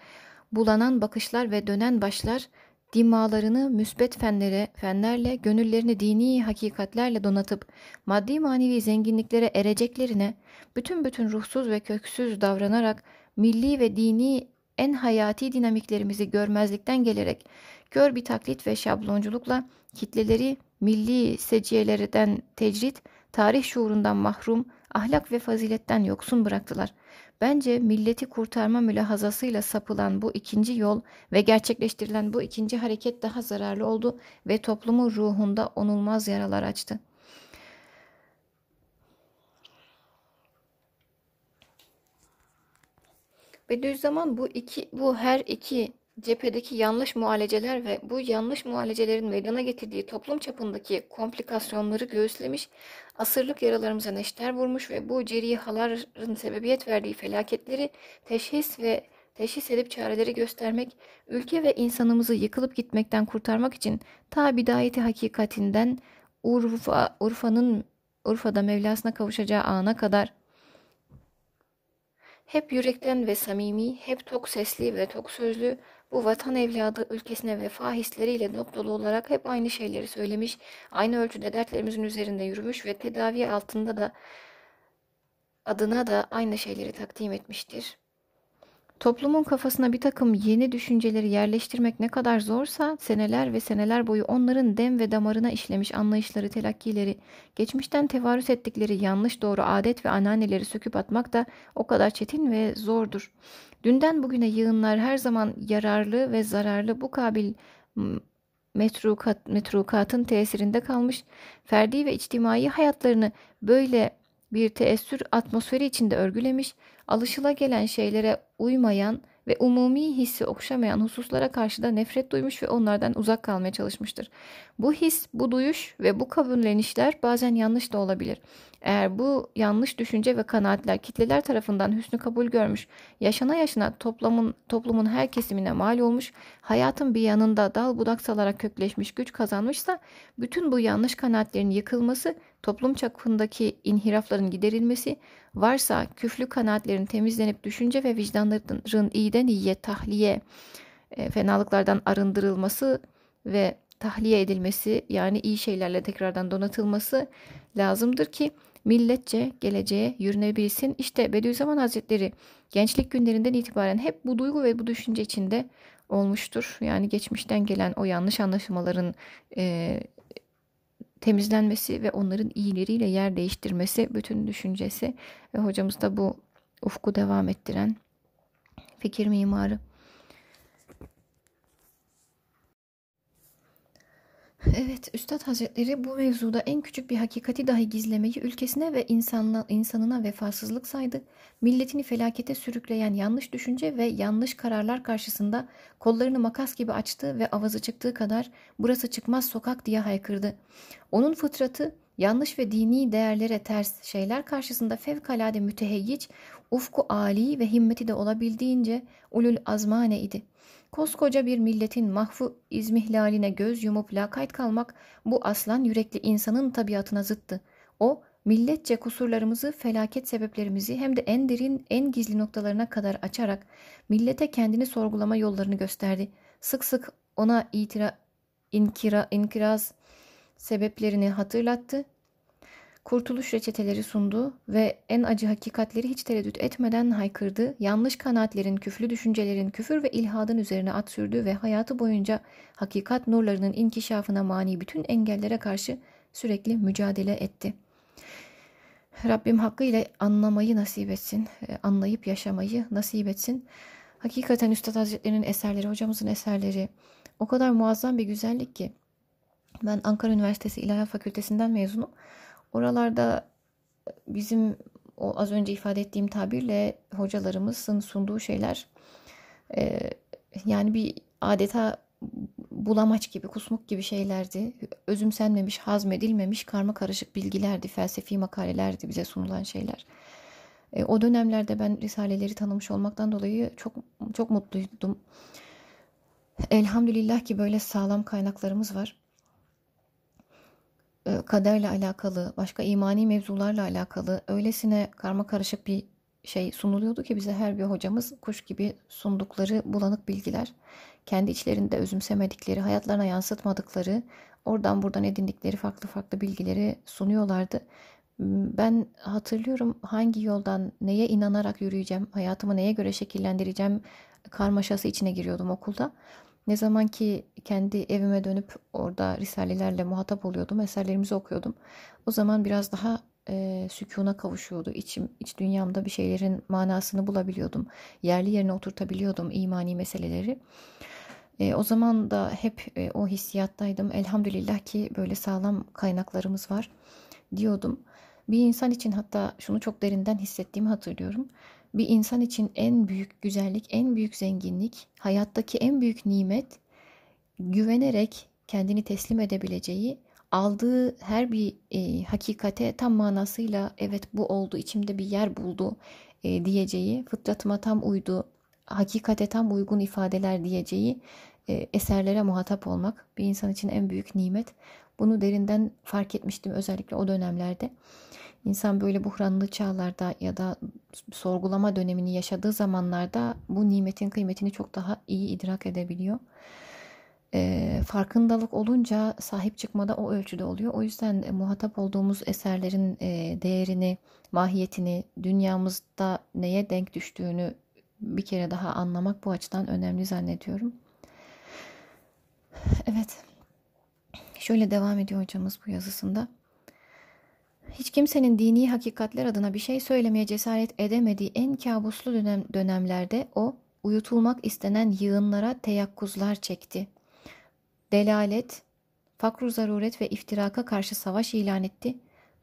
S1: bulanan bakışlar ve dönen başlar dimalarını müsbet fenlere, fenlerle, gönüllerini dini hakikatlerle donatıp maddi manevi zenginliklere ereceklerine bütün bütün ruhsuz ve köksüz davranarak milli ve dini en hayati dinamiklerimizi görmezlikten gelerek kör bir taklit ve şablonculukla kitleleri milli seciyelerden tecrit, tarih şuurundan mahrum, ahlak ve faziletten yoksun bıraktılar. Bence milleti kurtarma mülahazasıyla sapılan bu ikinci yol ve gerçekleştirilen bu ikinci hareket daha zararlı oldu ve toplumun ruhunda onulmaz yaralar açtı. Bediüzzaman bu iki bu her iki cephedeki yanlış muhaleceler ve bu yanlış muhalecelerin meydana getirdiği toplum çapındaki komplikasyonları göğüslemiş, asırlık yaralarımıza neşter vurmuş ve bu cerihaların sebebiyet verdiği felaketleri teşhis ve teşhis edip çareleri göstermek, ülke ve insanımızı yıkılıp gitmekten kurtarmak için ta bidayeti hakikatinden Urfa, Urfa'nın Urfa'da Mevlasına kavuşacağı ana kadar hep yürekten ve samimi, hep tok sesli ve tok sözlü, bu vatan evladı ülkesine vefa hisleriyle dop dolu olarak hep aynı şeyleri söylemiş, aynı ölçüde dertlerimizin üzerinde yürümüş ve tedavi altında da adına da aynı şeyleri takdim etmiştir. Toplumun kafasına bir takım yeni düşünceleri yerleştirmek ne kadar zorsa seneler ve seneler boyu onların dem ve damarına işlemiş anlayışları, telakkileri, geçmişten tevarüs ettikleri yanlış doğru adet ve ananeleri söküp atmak da o kadar çetin ve zordur. Dünden bugüne yığınlar her zaman yararlı ve zararlı bu kabil metrukat, metrukatın tesirinde kalmış, ferdi ve içtimai hayatlarını böyle bir teessür atmosferi içinde örgülemiş, alışıla gelen şeylere uymayan ve umumi hissi okşamayan hususlara karşı da nefret duymuş ve onlardan uzak kalmaya çalışmıştır. Bu his, bu duyuş ve bu kabullenişler bazen yanlış da olabilir. Eğer bu yanlış düşünce ve kanaatler kitleler tarafından hüsnü kabul görmüş, yaşana yaşına toplumun, toplumun her kesimine mal olmuş, hayatın bir yanında dal budak salarak kökleşmiş güç kazanmışsa, bütün bu yanlış kanaatlerin yıkılması, toplum çapındaki inhirafların giderilmesi, varsa küflü kanaatlerin temizlenip düşünce ve vicdanların iyiden iyiye tahliye, e, fenalıklardan arındırılması ve tahliye edilmesi yani iyi şeylerle tekrardan donatılması lazımdır ki milletçe geleceğe yürünebilsin. İşte Bediüzzaman Hazretleri gençlik günlerinden itibaren hep bu duygu ve bu düşünce içinde olmuştur. Yani geçmişten gelen o yanlış anlaşılmaların e, temizlenmesi ve onların iyileriyle yer değiştirmesi bütün düşüncesi ve hocamız da bu ufku devam ettiren fikir mimarı. Evet, Üstad Hazretleri bu mevzuda en küçük bir hakikati dahi gizlemeyi ülkesine ve insanla, insanına vefasızlık saydı. Milletini felakete sürükleyen yanlış düşünce ve yanlış kararlar karşısında kollarını makas gibi açtı ve avazı çıktığı kadar burası çıkmaz sokak diye haykırdı. Onun fıtratı yanlış ve dini değerlere ters şeyler karşısında fevkalade müteheyyic, ufku âli ve himmeti de olabildiğince ulul azmane idi. Koskoca bir milletin mahfu izmihlaline göz yumup lakayt kalmak bu aslan yürekli insanın tabiatına zıttı. O, milletçe kusurlarımızı, felaket sebeplerimizi hem de en derin, en gizli noktalarına kadar açarak millete kendini sorgulama yollarını gösterdi. Sık sık ona itira, inkira, inkiraz sebeplerini hatırlattı kurtuluş reçeteleri sundu ve en acı hakikatleri hiç tereddüt etmeden haykırdı, yanlış kanaatlerin, küflü düşüncelerin, küfür ve ilhadın üzerine at sürdü ve hayatı boyunca hakikat nurlarının inkişafına mani bütün engellere karşı sürekli mücadele etti. Rabbim hakkıyla anlamayı nasip etsin, e, anlayıp yaşamayı nasip etsin. Hakikaten Üstad Hazretleri'nin eserleri, hocamızın eserleri o kadar muazzam bir güzellik ki ben Ankara Üniversitesi İlahiyat Fakültesinden mezunum. Oralarda bizim o az önce ifade ettiğim tabirle hocalarımızın sunduğu şeyler e, yani bir adeta bulamaç gibi, kusmuk gibi şeylerdi. Özümsenmemiş, hazmedilmemiş, karma karışık bilgilerdi, felsefi makalelerdi bize sunulan şeyler. E, o dönemlerde ben risaleleri tanımış olmaktan dolayı çok çok mutluydum. Elhamdülillah ki böyle sağlam kaynaklarımız var. E, kaderle alakalı, başka imani mevzularla alakalı öylesine karma karışık bir şey sunuluyordu ki bize her bir hocamız kuş gibi sundukları bulanık bilgiler, kendi içlerinde özümsemedikleri, hayatlarına yansıtmadıkları, oradan buradan edindikleri farklı farklı bilgileri sunuyorlardı. Ben hatırlıyorum hangi yoldan neye inanarak yürüyeceğim, hayatımı neye göre şekillendireceğim karmaşası içine giriyordum okulda. Ne zaman ki kendi evime dönüp orada risalelerle muhatap oluyordum, eserlerimizi okuyordum. O zaman biraz daha e, sükuna kavuşuyordu. İçim, iç dünyamda bir şeylerin manasını bulabiliyordum. Yerli yerine oturtabiliyordum imani meseleleri. E, o zaman da hep e, o hissiyattaydım. Elhamdülillah ki böyle sağlam kaynaklarımız var diyordum. Bir insan için hatta şunu çok derinden hissettiğimi hatırlıyorum. Bir insan için en büyük güzellik, en büyük zenginlik, hayattaki en büyük nimet güvenerek kendini teslim edebileceği, aldığı her bir e, hakikate tam manasıyla evet bu oldu, içimde bir yer buldu e, diyeceği, fıtratıma tam uydu, hakikate tam uygun ifadeler diyeceği e, eserlere muhatap olmak bir insan için en büyük nimet. Bunu derinden fark etmiştim özellikle o dönemlerde. İnsan böyle buhranlı çağlarda ya da sorgulama dönemini yaşadığı zamanlarda bu nimetin kıymetini çok daha iyi idrak edebiliyor. E, farkındalık olunca sahip çıkmada o ölçüde oluyor. O yüzden e, muhatap olduğumuz eserlerin e, değerini, mahiyetini, dünyamızda neye denk düştüğünü bir kere daha anlamak bu açıdan önemli zannediyorum. Evet. Şöyle devam ediyor hocamız bu yazısında. Hiç kimsenin dini hakikatler adına bir şey söylemeye cesaret edemediği en kabuslu dönem, dönemlerde o uyutulmak istenen yığınlara teyakkuzlar çekti. Delalet, fakru zaruret ve iftiraka karşı savaş ilan etti.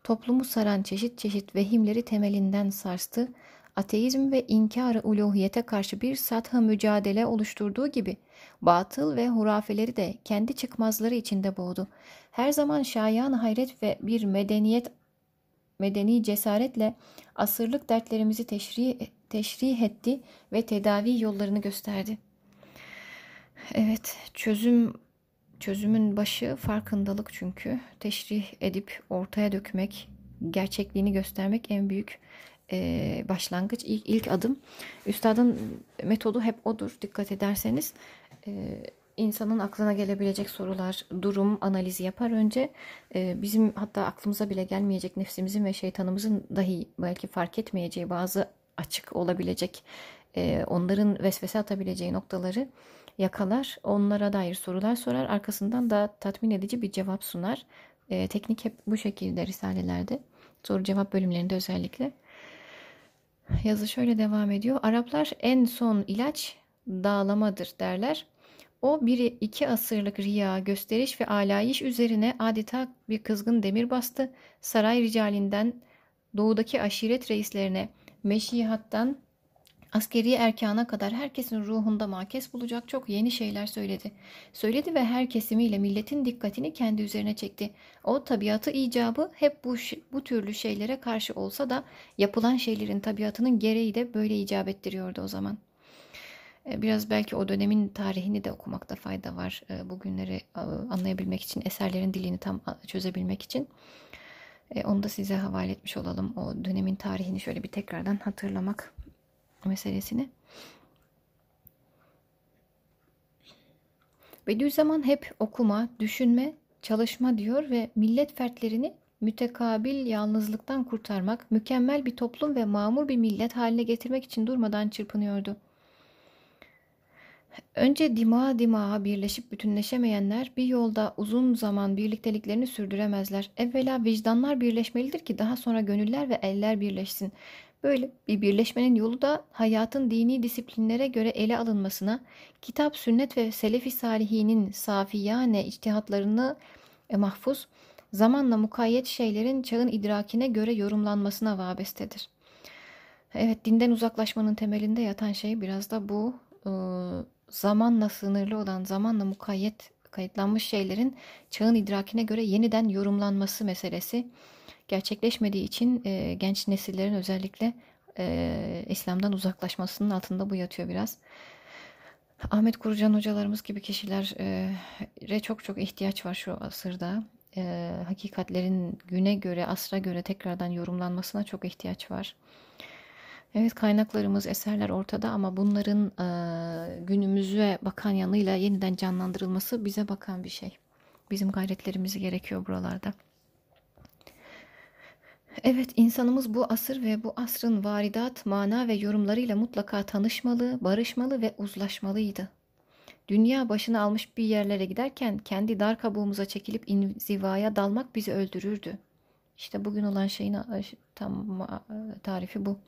S1: Toplumu saran çeşit çeşit vehimleri temelinden sarstı. Ateizm ve inkarı uluhiyete karşı bir satha mücadele oluşturduğu gibi batıl ve hurafeleri de kendi çıkmazları içinde boğdu. Her zaman şayan hayret ve bir medeniyet medeni cesaretle asırlık dertlerimizi teşrih, teşrih etti ve tedavi yollarını gösterdi. Evet, çözüm çözümün başı farkındalık çünkü teşrih edip ortaya dökmek, gerçekliğini göstermek en büyük e, başlangıç, ilk, ilk adım. Üstadın metodu hep odur. Dikkat ederseniz e, insanın aklına gelebilecek sorular, durum analizi yapar önce. E, bizim hatta aklımıza bile gelmeyecek nefsimizin ve şeytanımızın dahi belki fark etmeyeceği bazı açık olabilecek, e, onların vesvese atabileceği noktaları yakalar. Onlara dair sorular sorar. Arkasından da tatmin edici bir cevap sunar. E, teknik hep bu şekilde risalelerde. Soru cevap bölümlerinde özellikle. Yazı şöyle devam ediyor. Araplar en son ilaç dağlamadır derler. O bir iki asırlık riya, gösteriş ve alayiş üzerine adeta bir kızgın demir bastı. Saray ricalinden doğudaki aşiret reislerine, meşihattan askeri erkana kadar herkesin ruhunda makes bulacak çok yeni şeyler söyledi. Söyledi ve her kesimiyle milletin dikkatini kendi üzerine çekti. O tabiatı icabı hep bu, bu türlü şeylere karşı olsa da yapılan şeylerin tabiatının gereği de böyle icap ettiriyordu o zaman. E, biraz belki o dönemin tarihini de okumakta fayda var. E, bugünleri anlayabilmek için, eserlerin dilini tam çözebilmek için. E, onu da size havale etmiş olalım. O dönemin tarihini şöyle bir tekrardan hatırlamak meselesini. Bediüzzaman hep okuma, düşünme, çalışma diyor ve millet fertlerini mütekabil yalnızlıktan kurtarmak, mükemmel bir toplum ve mamur bir millet haline getirmek için durmadan çırpınıyordu. Önce dima dimağa birleşip bütünleşemeyenler bir yolda uzun zaman birlikteliklerini sürdüremezler. Evvela vicdanlar birleşmelidir ki daha sonra gönüller ve eller birleşsin. Böyle bir birleşmenin yolu da hayatın dini disiplinlere göre ele alınmasına, kitap, sünnet ve selefi salihinin safiyane içtihatlarını e, mahfuz, zamanla mukayyet şeylerin çağın idrakine göre yorumlanmasına vabestedir. Evet, dinden uzaklaşmanın temelinde yatan şey biraz da bu e, zamanla sınırlı olan, zamanla mukayyet kayıtlanmış şeylerin çağın idrakine göre yeniden yorumlanması meselesi gerçekleşmediği için e, genç nesillerin özellikle e, İslam'dan uzaklaşmasının altında bu yatıyor biraz. Ahmet Kurucan hocalarımız gibi kişilere çok çok ihtiyaç var şu asırda. E, hakikatlerin güne göre, asra göre tekrardan yorumlanmasına çok ihtiyaç var. Evet kaynaklarımız, eserler ortada ama bunların e, günümüze bakan yanıyla yeniden canlandırılması bize bakan bir şey. Bizim gayretlerimiz gerekiyor buralarda. Evet, insanımız bu asır ve bu asrın varidat, mana ve yorumlarıyla mutlaka tanışmalı, barışmalı ve uzlaşmalıydı. Dünya başını almış bir yerlere giderken kendi dar kabuğumuza çekilip inzivaya dalmak bizi öldürürdü. İşte bugün olan şeyin tam tarifi bu.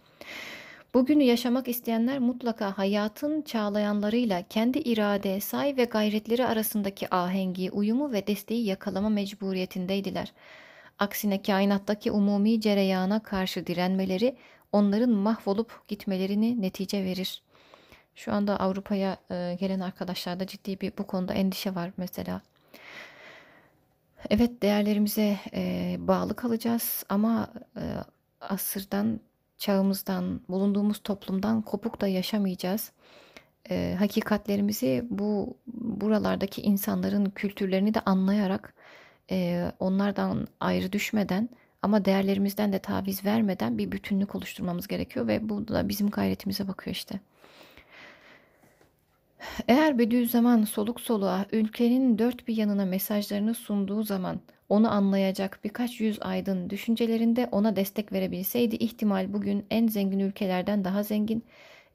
S1: Bugünü yaşamak isteyenler mutlaka hayatın çağlayanlarıyla kendi irade, say ve gayretleri arasındaki ahengi, uyumu ve desteği yakalama mecburiyetindeydiler.'' Aksine kainattaki umumi cereyana karşı direnmeleri onların mahvolup gitmelerini netice verir. Şu anda Avrupa'ya e, gelen arkadaşlarda ciddi bir bu konuda endişe var mesela. Evet değerlerimize e, bağlı kalacağız ama e, asırdan, çağımızdan, bulunduğumuz toplumdan kopuk da yaşamayacağız. hakikatlerimizi bu buralardaki insanların kültürlerini de anlayarak e, onlardan ayrı düşmeden ama değerlerimizden de taviz vermeden bir bütünlük oluşturmamız gerekiyor ve bu da bizim gayretimize bakıyor işte. Eğer Bediüzzaman soluk soluğa ülkenin dört bir yanına mesajlarını sunduğu zaman onu anlayacak birkaç yüz aydın düşüncelerinde ona destek verebilseydi ihtimal bugün en zengin ülkelerden daha zengin,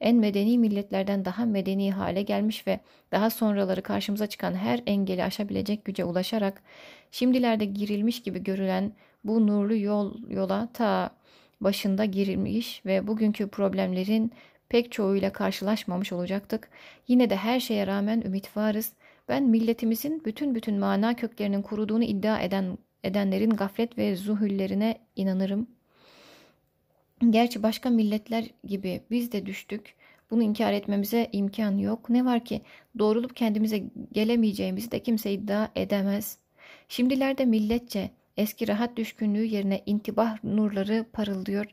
S1: en medeni milletlerden daha medeni hale gelmiş ve daha sonraları karşımıza çıkan her engeli aşabilecek güce ulaşarak şimdilerde girilmiş gibi görülen bu nurlu yol yola ta başında girilmiş ve bugünkü problemlerin pek çoğuyla karşılaşmamış olacaktık. Yine de her şeye rağmen ümit varız. Ben milletimizin bütün bütün mana köklerinin kuruduğunu iddia eden edenlerin gaflet ve zuhüllerine inanırım. Gerçi başka milletler gibi biz de düştük. Bunu inkar etmemize imkan yok. Ne var ki doğrulup kendimize gelemeyeceğimizi de kimse iddia edemez. Şimdilerde milletçe eski rahat düşkünlüğü yerine intibah nurları parıldıyor.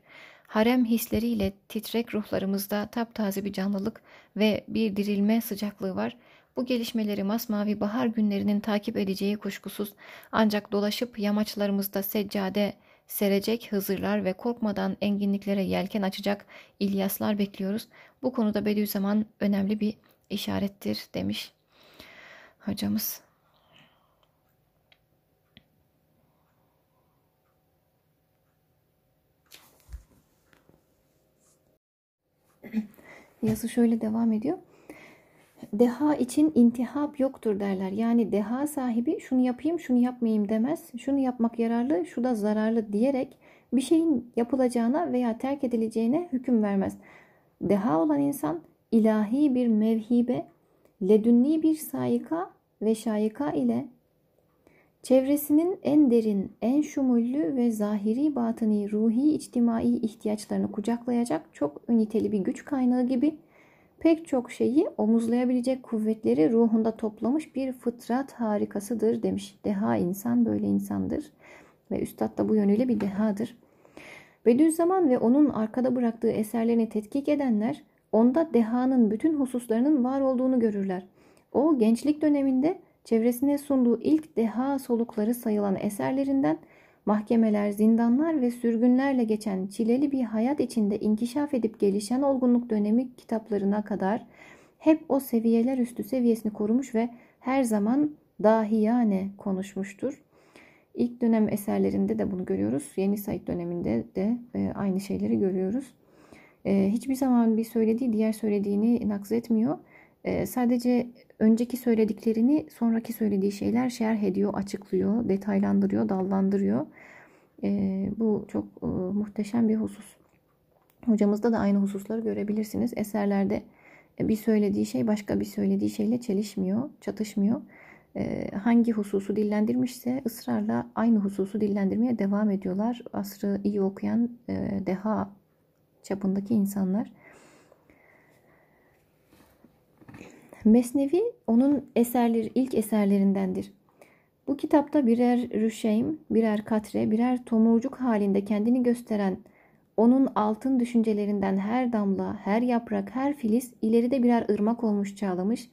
S1: Harem hisleriyle titrek ruhlarımızda taptaze bir canlılık ve bir dirilme sıcaklığı var. Bu gelişmeleri masmavi bahar günlerinin takip edeceği kuşkusuz ancak dolaşıp yamaçlarımızda seccade serecek Hızırlar ve korkmadan enginliklere yelken açacak İlyaslar bekliyoruz. Bu konuda Bediüzzaman önemli bir işarettir demiş hocamız. Yazı şöyle devam ediyor. Deha için intihap yoktur derler. Yani deha sahibi şunu yapayım şunu yapmayayım demez. Şunu yapmak yararlı şu da zararlı diyerek bir şeyin yapılacağına veya terk edileceğine hüküm vermez. Deha olan insan ilahi bir mevhibe ledünni bir sayika ve şayika ile çevresinin en derin, en şumullü ve zahiri batıni ruhi içtimai ihtiyaçlarını kucaklayacak çok üniteli bir güç kaynağı gibi pek çok şeyi omuzlayabilecek kuvvetleri ruhunda toplamış bir fıtrat harikasıdır demiş. Deha insan böyle insandır ve üstad da bu yönüyle bir dehadır. Bediüzzaman ve onun arkada bıraktığı eserlerini tetkik edenler onda dehanın bütün hususlarının var olduğunu görürler. O gençlik döneminde çevresine sunduğu ilk deha solukları sayılan eserlerinden mahkemeler, zindanlar ve sürgünlerle geçen çileli bir hayat içinde inkişaf edip gelişen olgunluk dönemi kitaplarına kadar hep o seviyeler üstü seviyesini korumuş ve her zaman dahiyane konuşmuştur. İlk dönem eserlerinde de bunu görüyoruz. Yeni Said döneminde de e, aynı şeyleri görüyoruz. E, hiçbir zaman bir söylediği diğer söylediğini nakzetmiyor. E, sadece önceki söylediklerini sonraki söylediği şeyler şerh ediyor, açıklıyor, detaylandırıyor, dallandırıyor. E, bu çok e, muhteşem bir husus. Hocamızda da aynı hususları görebilirsiniz. Eserlerde bir söylediği şey başka bir söylediği şeyle çelişmiyor, çatışmıyor. E, hangi hususu dillendirmişse ısrarla aynı hususu dillendirmeye devam ediyorlar. Asrı iyi okuyan e, deha çapındaki insanlar. Mesnevi onun eserleri, ilk eserlerindendir. Bu kitapta birer rüşeym, birer katre, birer tomurcuk halinde kendini gösteren onun altın düşüncelerinden her damla, her yaprak, her filiz ileride birer ırmak olmuş çağlamış,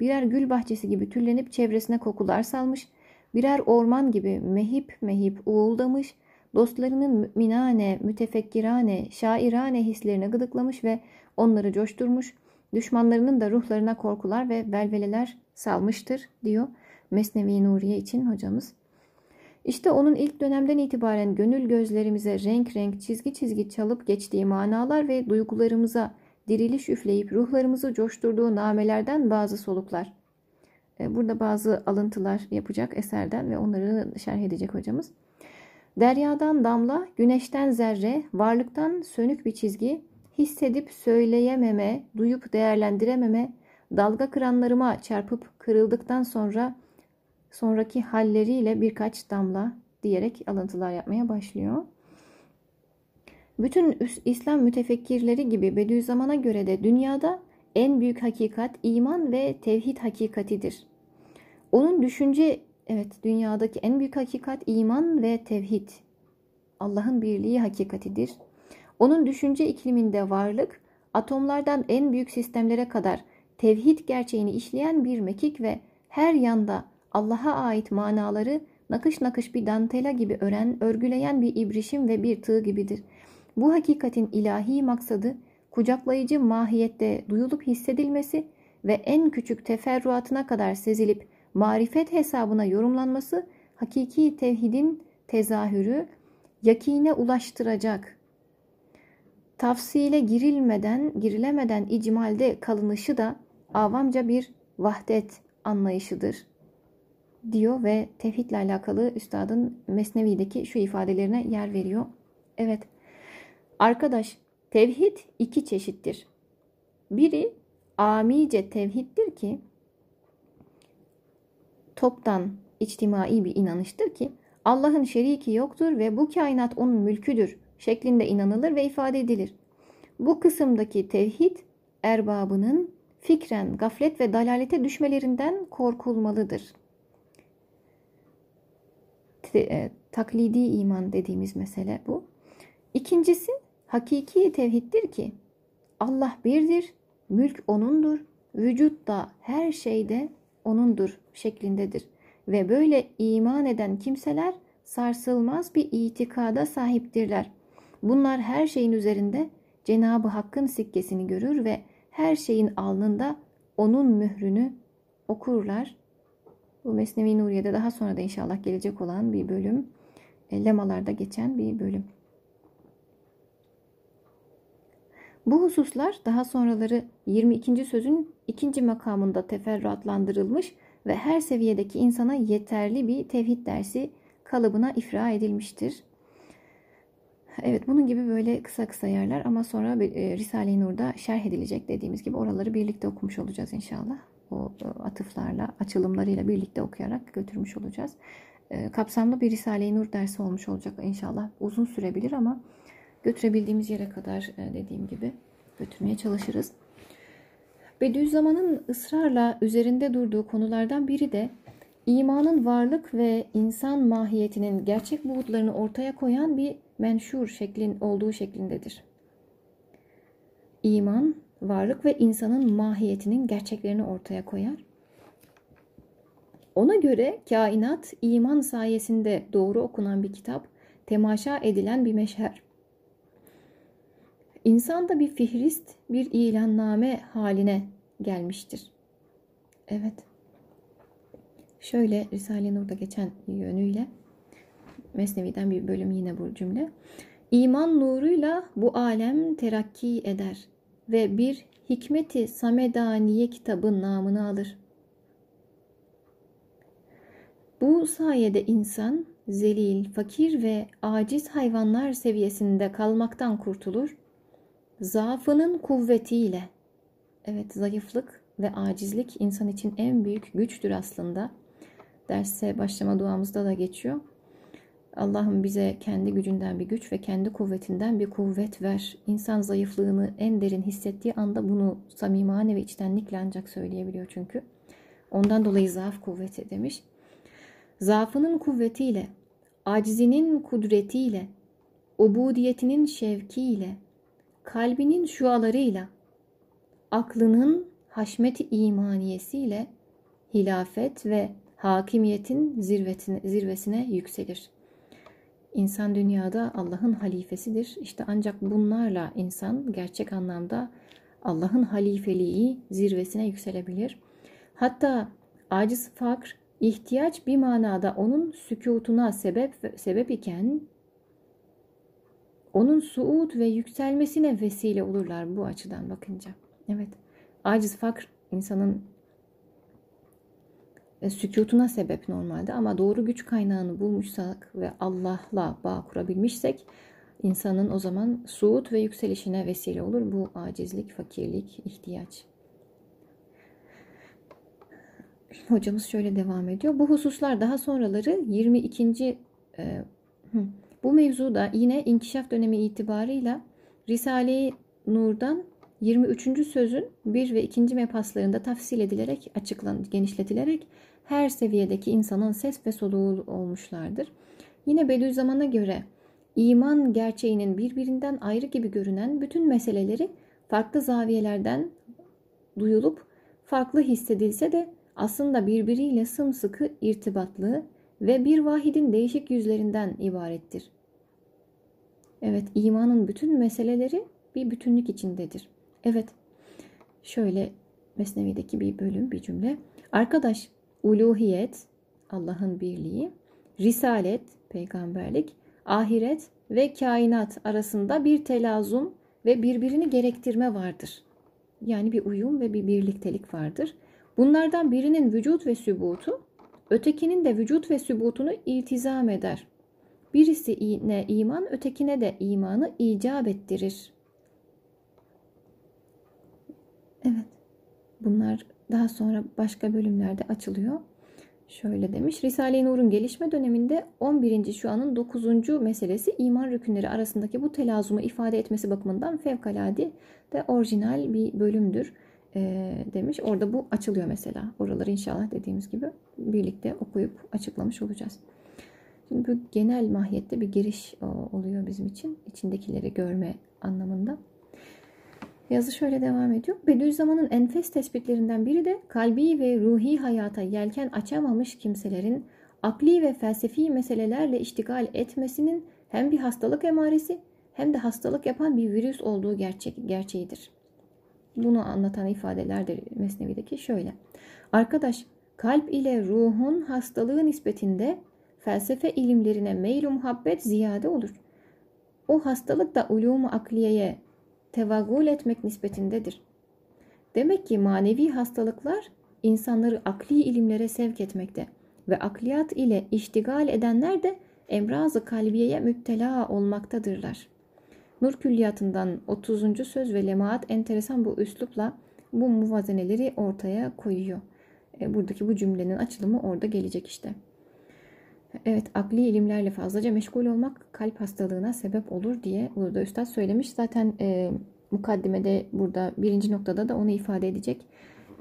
S1: birer gül bahçesi gibi tüllenip çevresine kokular salmış, birer orman gibi mehip mehip uğuldamış, dostlarının minane, mütefekkirane, şairane hislerine gıdıklamış ve onları coşturmuş, düşmanlarının da ruhlarına korkular ve velveleler salmıştır diyor Mesnevi Nuriye için hocamız. İşte onun ilk dönemden itibaren gönül gözlerimize renk renk çizgi çizgi çalıp geçtiği manalar ve duygularımıza diriliş üfleyip ruhlarımızı coşturduğu namelerden bazı soluklar. E, burada bazı alıntılar yapacak eserden ve onları şerh edecek hocamız. Deryadan damla, güneşten zerre, varlıktan sönük bir çizgi, hissedip söyleyememe, duyup değerlendirememe, dalga kıranlarıma çarpıp kırıldıktan sonra sonraki halleriyle birkaç damla diyerek alıntılar yapmaya başlıyor. Bütün İslam mütefekkirleri gibi Bediüzzaman'a göre de dünyada en büyük hakikat iman ve tevhid hakikatidir. Onun düşünce evet dünyadaki en büyük hakikat iman ve tevhid. Allah'ın birliği hakikatidir. Onun düşünce ikliminde varlık atomlardan en büyük sistemlere kadar tevhid gerçeğini işleyen bir mekik ve her yanda Allah'a ait manaları nakış nakış bir dantela gibi ören, örgüleyen bir ibrişim ve bir tığ gibidir. Bu hakikatin ilahi maksadı kucaklayıcı mahiyette duyulup hissedilmesi ve en küçük teferruatına kadar sezilip marifet hesabına yorumlanması hakiki tevhidin tezahürü yakine ulaştıracak. Tafsile girilmeden, girilemeden icmalde kalınışı da avamca bir vahdet anlayışıdır diyor ve tevhidle alakalı üstadın Mesnevi'deki şu ifadelerine yer veriyor. Evet, arkadaş tevhid iki çeşittir. Biri amice tevhiddir ki toptan içtimai bir inanıştır ki Allah'ın şeriki yoktur ve bu kainat onun mülküdür şeklinde inanılır ve ifade edilir. Bu kısımdaki tevhid erbabının fikren gaflet ve dalalete düşmelerinden korkulmalıdır. E, taklidi iman dediğimiz mesele bu. İkincisi hakiki tevhiddir ki Allah birdir, mülk O'nundur, vücut da her şeyde O'nundur şeklindedir. Ve böyle iman eden kimseler sarsılmaz bir itikada sahiptirler. Bunlar her şeyin üzerinde Cenab-ı Hakk'ın sikkesini görür ve her şeyin alnında onun mührünü okurlar. Bu Mesnevi Nuriye'de daha sonra da inşallah gelecek olan bir bölüm. E, lemalarda geçen bir bölüm. Bu hususlar daha sonraları 22. sözün ikinci makamında teferruatlandırılmış ve her seviyedeki insana yeterli bir tevhid dersi kalıbına ifra edilmiştir. Evet bunun gibi böyle kısa kısa yerler ama sonra e, Risale-i Nur'da şerh edilecek dediğimiz gibi oraları birlikte okumuş olacağız inşallah. o atıflarla, açılımlarıyla birlikte okuyarak götürmüş olacağız. Kapsamlı bir Risale-i Nur dersi olmuş olacak inşallah. Uzun sürebilir ama götürebildiğimiz yere kadar dediğim gibi götürmeye çalışırız. Bediüzzaman'ın ısrarla üzerinde durduğu konulardan biri de imanın varlık ve insan mahiyetinin gerçek buğutlarını ortaya koyan bir menşur şeklin olduğu şeklindedir. İman, varlık ve insanın mahiyetinin gerçeklerini ortaya koyar. Ona göre kainat iman sayesinde doğru okunan bir kitap, temaşa edilen bir meşher. İnsan da bir fihrist, bir ilanname haline gelmiştir. Evet. Şöyle Risale-i Nur'da geçen yönüyle Mesnevi'den bir bölüm yine bu cümle. İman nuruyla bu alem terakki eder ve bir hikmeti Samedaniye kitabın namını alır. Bu sayede insan zelil, fakir ve aciz hayvanlar seviyesinde kalmaktan kurtulur. Zaafının kuvvetiyle, evet zayıflık ve acizlik insan için en büyük güçtür aslında. Derse başlama duamızda da geçiyor. Allah'ım bize kendi gücünden bir güç ve kendi kuvvetinden bir kuvvet ver. İnsan zayıflığını en derin hissettiği anda bunu samimane ve içtenlikle ancak söyleyebiliyor çünkü. Ondan dolayı zaaf kuvveti demiş. Zaafının kuvvetiyle, acizinin kudretiyle, ubudiyetinin şevkiyle, kalbinin şualarıyla, aklının haşmet imaniyesiyle hilafet ve hakimiyetin zirvetine, zirvesine yükselir. İnsan dünyada Allah'ın halifesidir. İşte ancak bunlarla insan gerçek anlamda Allah'ın halifeliği zirvesine yükselebilir. Hatta aciz fakr, ihtiyaç bir manada onun sükutuna sebep sebep iken onun suud ve yükselmesine vesile olurlar bu açıdan bakınca. Evet. Aciz fakr insanın e, sükutuna sebep normalde ama doğru güç kaynağını bulmuşsak ve Allah'la bağ kurabilmişsek insanın o zaman suud ve yükselişine vesile olur bu acizlik, fakirlik, ihtiyaç. Hocamız şöyle devam ediyor. Bu hususlar daha sonraları 22. E, bu mevzuda yine inkişaf dönemi itibarıyla Risale-i Nur'dan 23. sözün 1 ve 2. mepaslarında tafsil edilerek, açıklan, genişletilerek her seviyedeki insanın ses ve soluğu olmuşlardır. Yine Bediüzzaman'a göre iman gerçeğinin birbirinden ayrı gibi görünen bütün meseleleri farklı zaviyelerden duyulup farklı hissedilse de aslında birbiriyle sımsıkı irtibatlı ve bir vahidin değişik yüzlerinden ibarettir. Evet, imanın bütün meseleleri bir bütünlük içindedir. Evet, şöyle Mesnevi'deki bir bölüm, bir cümle. Arkadaş, uluhiyet, Allah'ın birliği, risalet, peygamberlik, ahiret ve kainat arasında bir telazum ve birbirini gerektirme vardır. Yani bir uyum ve bir birliktelik vardır. Bunlardan birinin vücut ve sübutu, ötekinin de vücut ve sübutunu iltizam eder. Birisi ne iman, ötekine de imanı icap ettirir. Evet. Bunlar daha sonra başka bölümlerde açılıyor. Şöyle demiş. Risale-i Nur'un gelişme döneminde 11. şu anın 9. meselesi iman rükünleri arasındaki bu telazumu ifade etmesi bakımından fevkalade de orijinal bir bölümdür e, demiş. Orada bu açılıyor mesela. Oraları inşallah dediğimiz gibi birlikte okuyup açıklamış olacağız. Şimdi bu genel mahiyette bir giriş oluyor bizim için. içindekileri görme anlamında. Yazı şöyle devam ediyor. Bediüzzaman'ın enfes tespitlerinden biri de kalbi ve ruhi hayata yelken açamamış kimselerin akli ve felsefi meselelerle iştigal etmesinin hem bir hastalık emaresi hem de hastalık yapan bir virüs olduğu gerçek, gerçeğidir. Bunu anlatan ifadeler de Mesnevi'deki şöyle. Arkadaş, kalp ile ruhun hastalığı nispetinde felsefe ilimlerine meyl muhabbet ziyade olur. O hastalık da ulûmu akliyeye tevagül etmek nispetindedir. Demek ki manevi hastalıklar insanları akli ilimlere sevk etmekte ve akliyat ile iştigal edenler de emrazı kalbiyeye müptela olmaktadırlar. Nur Külliyatı'ndan 30. söz ve lemaat enteresan bu üslupla bu muvazeneleri ortaya koyuyor. E, buradaki bu cümlenin açılımı orada gelecek işte. Evet, akli ilimlerle fazlaca meşgul olmak kalp hastalığına sebep olur diye burada üstad söylemiş. Zaten e, mukaddimede burada birinci noktada da onu ifade edecek.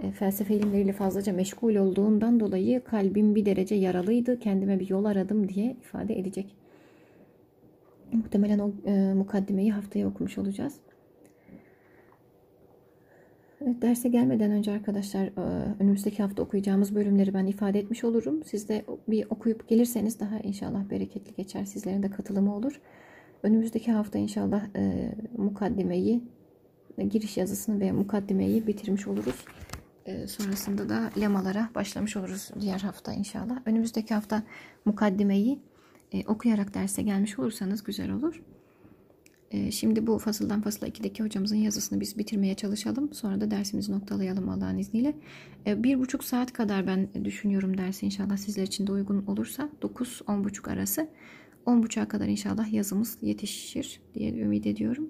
S1: E, felsefe ilimleriyle fazlaca meşgul olduğundan dolayı kalbim bir derece yaralıydı. Kendime bir yol aradım diye ifade edecek. Muhtemelen o e, mukaddimeyi haftaya okumuş olacağız. Evet, derse gelmeden önce arkadaşlar e, önümüzdeki hafta okuyacağımız bölümleri ben ifade etmiş olurum. Siz de bir okuyup gelirseniz daha inşallah bereketli geçer. Sizlerin de katılımı olur. Önümüzdeki hafta inşallah e, mukaddimeyi, giriş yazısını ve mukaddimeyi bitirmiş oluruz. E, sonrasında da lemalara başlamış oluruz diğer hafta inşallah. Önümüzdeki hafta mukaddimeyi e, okuyarak derse gelmiş olursanız güzel olur. E, şimdi bu fasıldan fasıla 2'deki hocamızın yazısını biz bitirmeye çalışalım. Sonra da dersimizi noktalayalım Allah'ın izniyle. E, bir buçuk saat kadar ben düşünüyorum dersi inşallah sizler için de uygun olursa. 9-10 buçuk arası. 10 buçuğa kadar inşallah yazımız yetişir diye ümit ediyorum.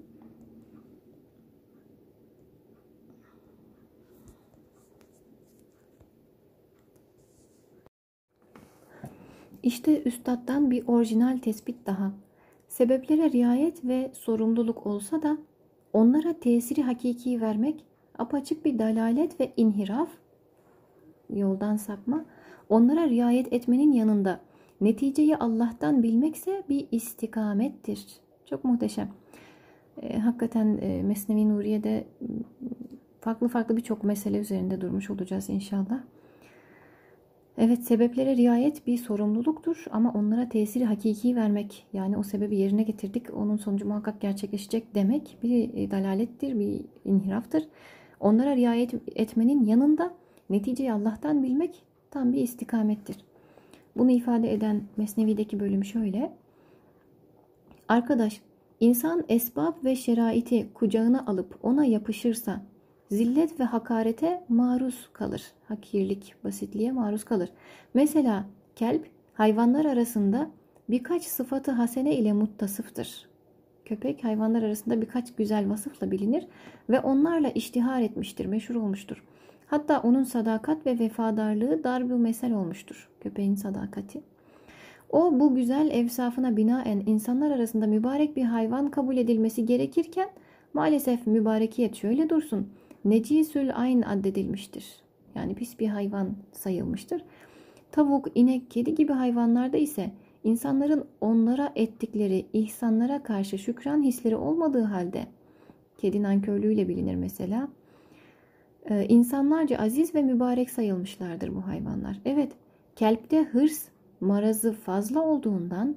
S1: İşte üstattan bir orijinal tespit daha. Sebeplere riayet ve sorumluluk olsa da onlara tesiri hakiki vermek apaçık bir dalalet ve inhiraf, yoldan sapma, onlara riayet etmenin yanında neticeyi Allah'tan bilmekse bir istikamettir. Çok muhteşem. E, hakikaten e, Mesnevi Nuriye'de farklı farklı birçok mesele üzerinde durmuş olacağız inşallah. Evet sebeplere riayet bir sorumluluktur ama onlara tesiri hakiki vermek yani o sebebi yerine getirdik onun sonucu muhakkak gerçekleşecek demek bir e, dalalettir bir inhiraftır. Onlara riayet etmenin yanında neticeyi Allah'tan bilmek tam bir istikamettir. Bunu ifade eden Mesnevi'deki bölüm şöyle. Arkadaş insan esbab ve şeraiti kucağına alıp ona yapışırsa zillet ve hakarete maruz kalır. Hakirlik, basitliğe maruz kalır. Mesela kelp hayvanlar arasında birkaç sıfatı hasene ile muttasıftır. Köpek hayvanlar arasında birkaç güzel vasıfla bilinir ve onlarla iştihar etmiştir, meşhur olmuştur. Hatta onun sadakat ve vefadarlığı darbu mesel olmuştur. Köpeğin sadakati. O bu güzel evsafına binaen insanlar arasında mübarek bir hayvan kabul edilmesi gerekirken maalesef mübarekiyet şöyle dursun necisül ayn addedilmiştir. Yani pis bir hayvan sayılmıştır. Tavuk, inek, kedi gibi hayvanlarda ise insanların onlara ettikleri ihsanlara karşı şükran hisleri olmadığı halde kedi nankörlüğüyle bilinir mesela. Ee, insanlarca aziz ve mübarek sayılmışlardır bu hayvanlar. Evet, kelpte hırs, marazı fazla olduğundan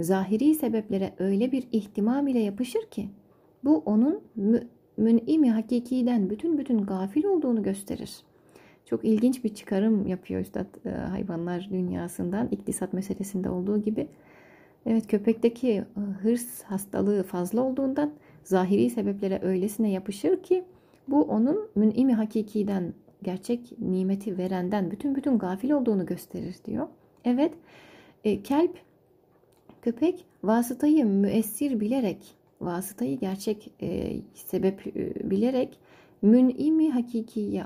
S1: zahiri sebeplere öyle bir ihtimam ile yapışır ki bu onun mün'imi hakikiden bütün bütün gafil olduğunu gösterir. Çok ilginç bir çıkarım yapıyor Üstad e, hayvanlar dünyasından iktisat meselesinde olduğu gibi. Evet köpekteki e, hırs hastalığı fazla olduğundan zahiri sebeplere öylesine yapışır ki bu onun mün'imi hakikiden gerçek nimeti verenden bütün bütün gafil olduğunu gösterir diyor. Evet e, kelp köpek vasıtayı müessir bilerek vasıtayı gerçek e, sebep e, bilerek mün'imi hakikiye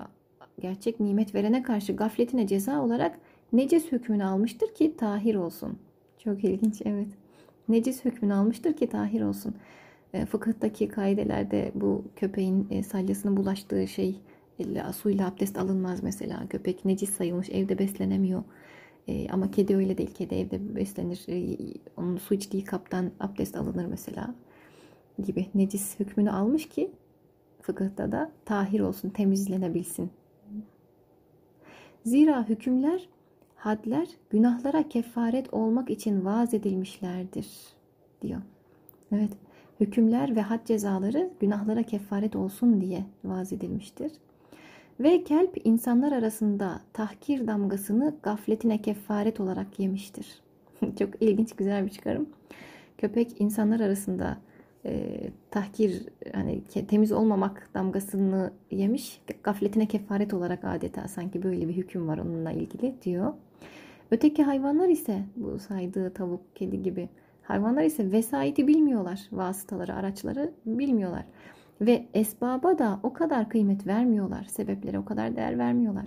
S1: gerçek nimet verene karşı gafletine ceza olarak necis hükmünü almıştır ki tahir olsun. Çok ilginç evet. Necis hükmünü almıştır ki tahir olsun. E, fıkıhtaki kaidelerde bu köpeğin e, salyasına bulaştığı şey elle, suyla abdest alınmaz mesela. Köpek necis sayılmış evde beslenemiyor. E, ama kedi öyle değil. Kedi evde beslenir. E, onun su içtiği kaptan abdest alınır mesela gibi necis hükmünü almış ki fıkıhta da tahir olsun, temizlenebilsin. Zira hükümler, hadler günahlara kefaret olmak için vaaz edilmişlerdir diyor. Evet, hükümler ve had cezaları günahlara kefaret olsun diye vaaz edilmiştir. Ve kelp insanlar arasında tahkir damgasını gafletine kefaret olarak yemiştir. Çok ilginç, güzel bir çıkarım. Köpek insanlar arasında e, tahkir hani temiz olmamak damgasını yemiş gafletine kefaret olarak adeta sanki böyle bir hüküm var onunla ilgili diyor. Öteki hayvanlar ise bu saydığı tavuk, kedi gibi hayvanlar ise vesayeti bilmiyorlar. Vasıtaları, araçları bilmiyorlar. Ve esbaba da o kadar kıymet vermiyorlar. Sebeplere o kadar değer vermiyorlar.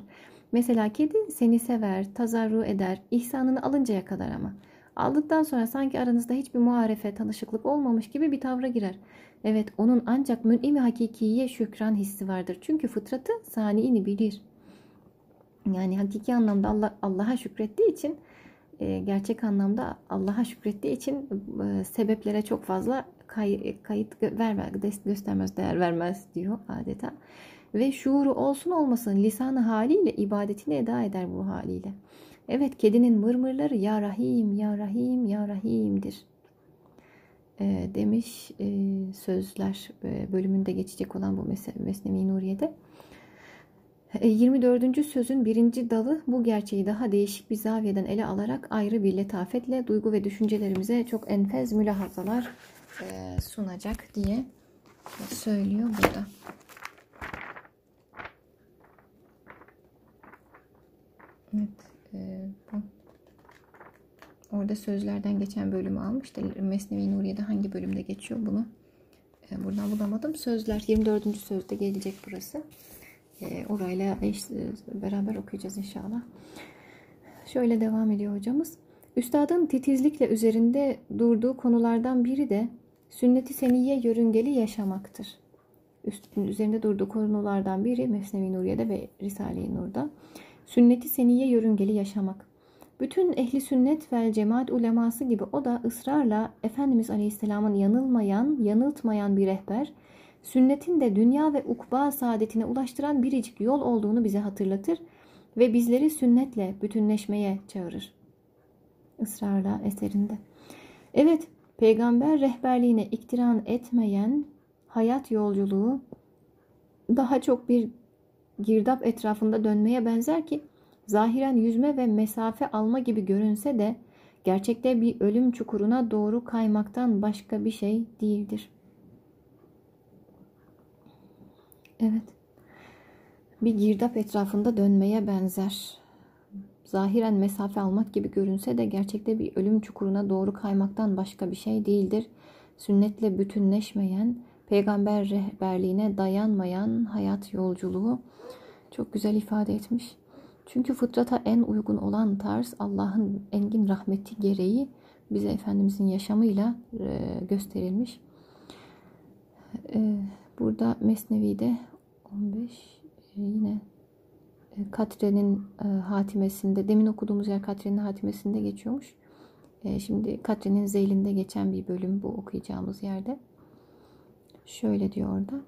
S1: Mesela kedi seni sever, tazarru eder, ihsanını alıncaya kadar ama. Aldıktan sonra sanki aranızda hiçbir muharefe, tanışıklık olmamış gibi bir tavra girer. Evet onun ancak mün'imi hakikiye şükran hissi vardır. Çünkü fıtratı saniini bilir. Yani hakiki anlamda Allah Allah'a şükrettiği için e, gerçek anlamda Allah'a şükrettiği için e, sebeplere çok fazla kay, kayıt ver, ver, göstermez, değer vermez diyor adeta. Ve şuuru olsun olmasın lisanı haliyle ibadetini eda eder bu haliyle. Evet kedinin mırmırları ya Rahim, ya Rahim, ya Rahim'dir. E, demiş e, sözler e, bölümünde geçecek olan bu Mesnevi Nuriye'de. 24. E, sözün birinci dalı bu gerçeği daha değişik bir zaviyeden ele alarak ayrı bir letafetle duygu ve düşüncelerimize çok enfez mülahazalar e, sunacak diye söylüyor burada. Evet. E, bu. Orada sözlerden geçen bölümü almıştı. Mesnevi Nuriye'de hangi bölümde geçiyor bunu? Buradan bulamadım. Sözler 24. sözde gelecek burası. E, orayla eş, beraber okuyacağız inşallah. Şöyle devam ediyor hocamız. Üstadın titizlikle üzerinde durduğu konulardan biri de sünnet-i seniye yörüngeli yaşamaktır. Üstün, üzerinde durduğu konulardan biri Mesnevi Nuriye'de ve Risale-i Nur'da. Sünnet-i seniye yörüngeli yaşamak. Bütün ehli sünnet ve cemaat uleması gibi o da ısrarla Efendimiz Aleyhisselam'ın yanılmayan, yanıltmayan bir rehber, sünnetin de dünya ve ukba saadetine ulaştıran biricik yol olduğunu bize hatırlatır ve bizleri sünnetle bütünleşmeye çağırır. Israrla eserinde. Evet, peygamber rehberliğine iktiran etmeyen hayat yolculuğu daha çok bir girdap etrafında dönmeye benzer ki zahiren yüzme ve mesafe alma gibi görünse de gerçekte bir ölüm çukuruna doğru kaymaktan başka bir şey değildir. Evet. Bir girdap etrafında dönmeye benzer. Zahiren mesafe almak gibi görünse de gerçekte bir ölüm çukuruna doğru kaymaktan başka bir şey değildir. Sünnetle bütünleşmeyen, peygamber rehberliğine dayanmayan hayat yolculuğu çok güzel ifade etmiş. Çünkü fıtrata en uygun olan tarz Allah'ın engin rahmeti gereği bize Efendimizin yaşamıyla gösterilmiş. Burada Mesnevi'de 15 e, yine e, Katre'nin e, hatimesinde demin okuduğumuz yer Katre'nin hatimesinde geçiyormuş. Şimdi Katre'nin zeylinde geçen bir bölüm bu okuyacağımız yerde. Şöyle diyor orada.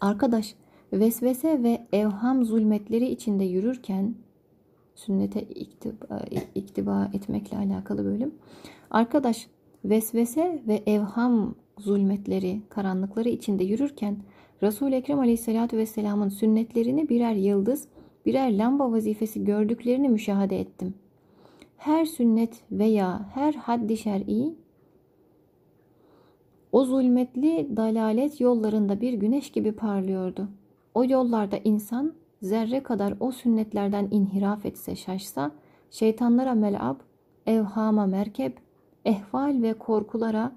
S1: Arkadaş vesvese ve evham zulmetleri içinde yürürken sünnete iktiba, iktiba etmekle alakalı bölüm. Arkadaş vesvese ve evham zulmetleri, karanlıkları içinde yürürken Resul-i Ekrem Aleyhisselatü Vesselam'ın sünnetlerini birer yıldız, birer lamba vazifesi gördüklerini müşahede ettim. Her sünnet veya her haddi şer'i o zulmetli dalalet yollarında bir güneş gibi parlıyordu. O yollarda insan zerre kadar o sünnetlerden inhiraf etse şaşsa, şeytanlara melab, evhama merkep, ehval ve korkulara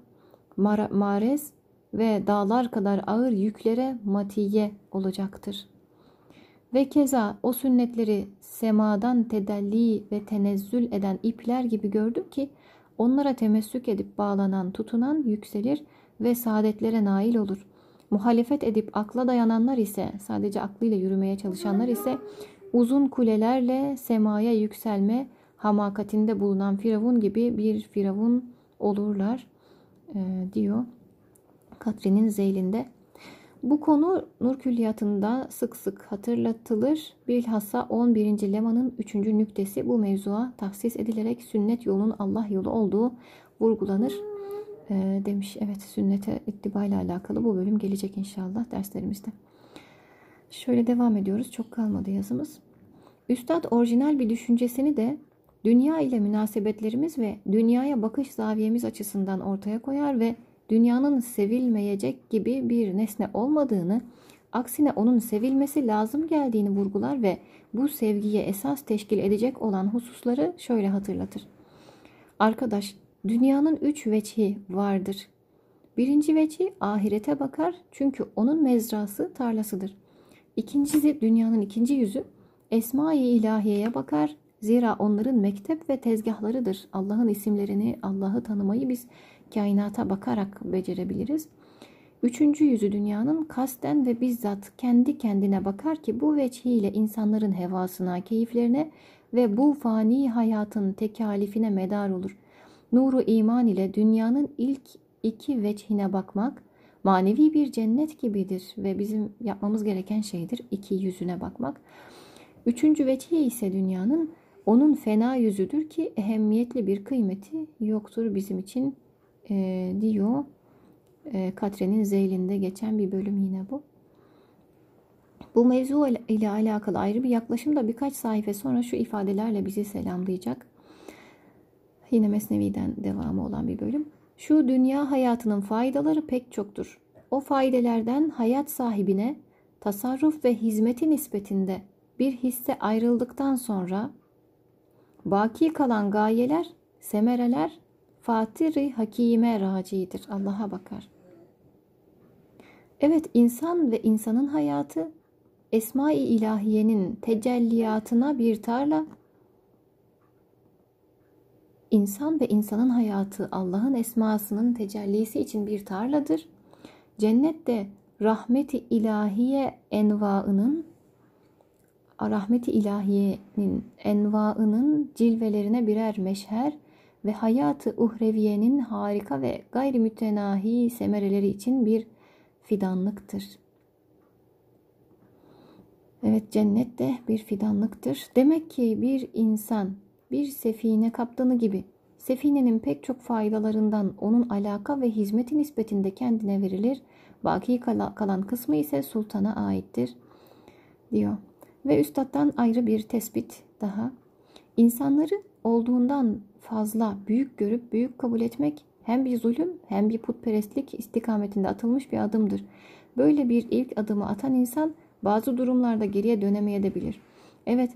S1: marez ve dağlar kadar ağır yüklere matiye olacaktır. Ve keza o sünnetleri semadan tedelli ve tenezzül eden ipler gibi gördüm ki onlara temessük edip bağlanan, tutunan yükselir ve saadetlere nail olur. Muhalefet edip akla dayananlar ise, sadece aklıyla yürümeye çalışanlar ise uzun kulelerle semaya yükselme hamakatinde bulunan firavun gibi bir firavun olurlar e, diyor. Katri'nin zeylinde. Bu konu Nur Külliyatı'nda sık sık hatırlatılır. Bilhassa 11. lemanın 3. nüktesi bu mevzuya tahsis edilerek sünnet yolunun Allah yolu olduğu vurgulanır e, demiş. Evet sünnete ittiba ile alakalı bu bölüm gelecek inşallah derslerimizde. Şöyle devam ediyoruz. Çok kalmadı yazımız. Üstad orijinal bir düşüncesini de dünya ile münasebetlerimiz ve dünyaya bakış zaviyemiz açısından ortaya koyar ve dünyanın sevilmeyecek gibi bir nesne olmadığını, aksine onun sevilmesi lazım geldiğini vurgular ve bu sevgiye esas teşkil edecek olan hususları şöyle hatırlatır. Arkadaş, dünyanın üç veçhi vardır. Birinci veci ahirete bakar çünkü onun mezrası tarlasıdır. İkincisi dünyanın ikinci yüzü Esma-i ilahiyeye bakar. Zira onların mektep ve tezgahlarıdır. Allah'ın isimlerini, Allah'ı tanımayı biz kainata bakarak becerebiliriz. Üçüncü yüzü dünyanın kasten ve bizzat kendi kendine bakar ki bu veçhiyle insanların hevasına, keyiflerine ve bu fani hayatın tekalifine medar olur. Nuru iman ile dünyanın ilk iki veçhine bakmak manevi bir cennet gibidir ve bizim yapmamız gereken şeydir iki yüzüne bakmak. Üçüncü veçhi ise dünyanın onun fena yüzüdür ki ehemmiyetli bir kıymeti yoktur bizim için e, diyor. E, Katre'nin Zeyl'inde geçen bir bölüm yine bu. Bu mevzu ile alakalı ayrı bir yaklaşım da birkaç sayfa sonra şu ifadelerle bizi selamlayacak. Yine Mesnevi'den devamı olan bir bölüm. Şu dünya hayatının faydaları pek çoktur. O faydelerden hayat sahibine tasarruf ve hizmeti nispetinde bir hisse ayrıldıktan sonra baki kalan gayeler, semereler Fatiri Hakime racidir. Allah'a bakar. Evet insan ve insanın hayatı Esma-i İlahiye'nin tecelliyatına bir tarla, İnsan ve insanın hayatı Allah'ın esmasının tecellisi için bir tarladır. Cennette rahmeti ilahiye envaının rahmeti ilahiyenin envaının cilvelerine birer meşher ve hayatı uhreviyenin harika ve gayri mütenahi semereleri için bir fidanlıktır. Evet cennet de bir fidanlıktır. Demek ki bir insan bir sefine kaptanı gibi sefinenin pek çok faydalarından onun alaka ve hizmeti nispetinde kendine verilir. Baki kalan kısmı ise sultana aittir diyor. Ve üstattan ayrı bir tespit daha. İnsanları olduğundan fazla büyük görüp büyük kabul etmek hem bir zulüm hem bir putperestlik istikametinde atılmış bir adımdır. Böyle bir ilk adımı atan insan bazı durumlarda geriye dönemeyebilir. Evet,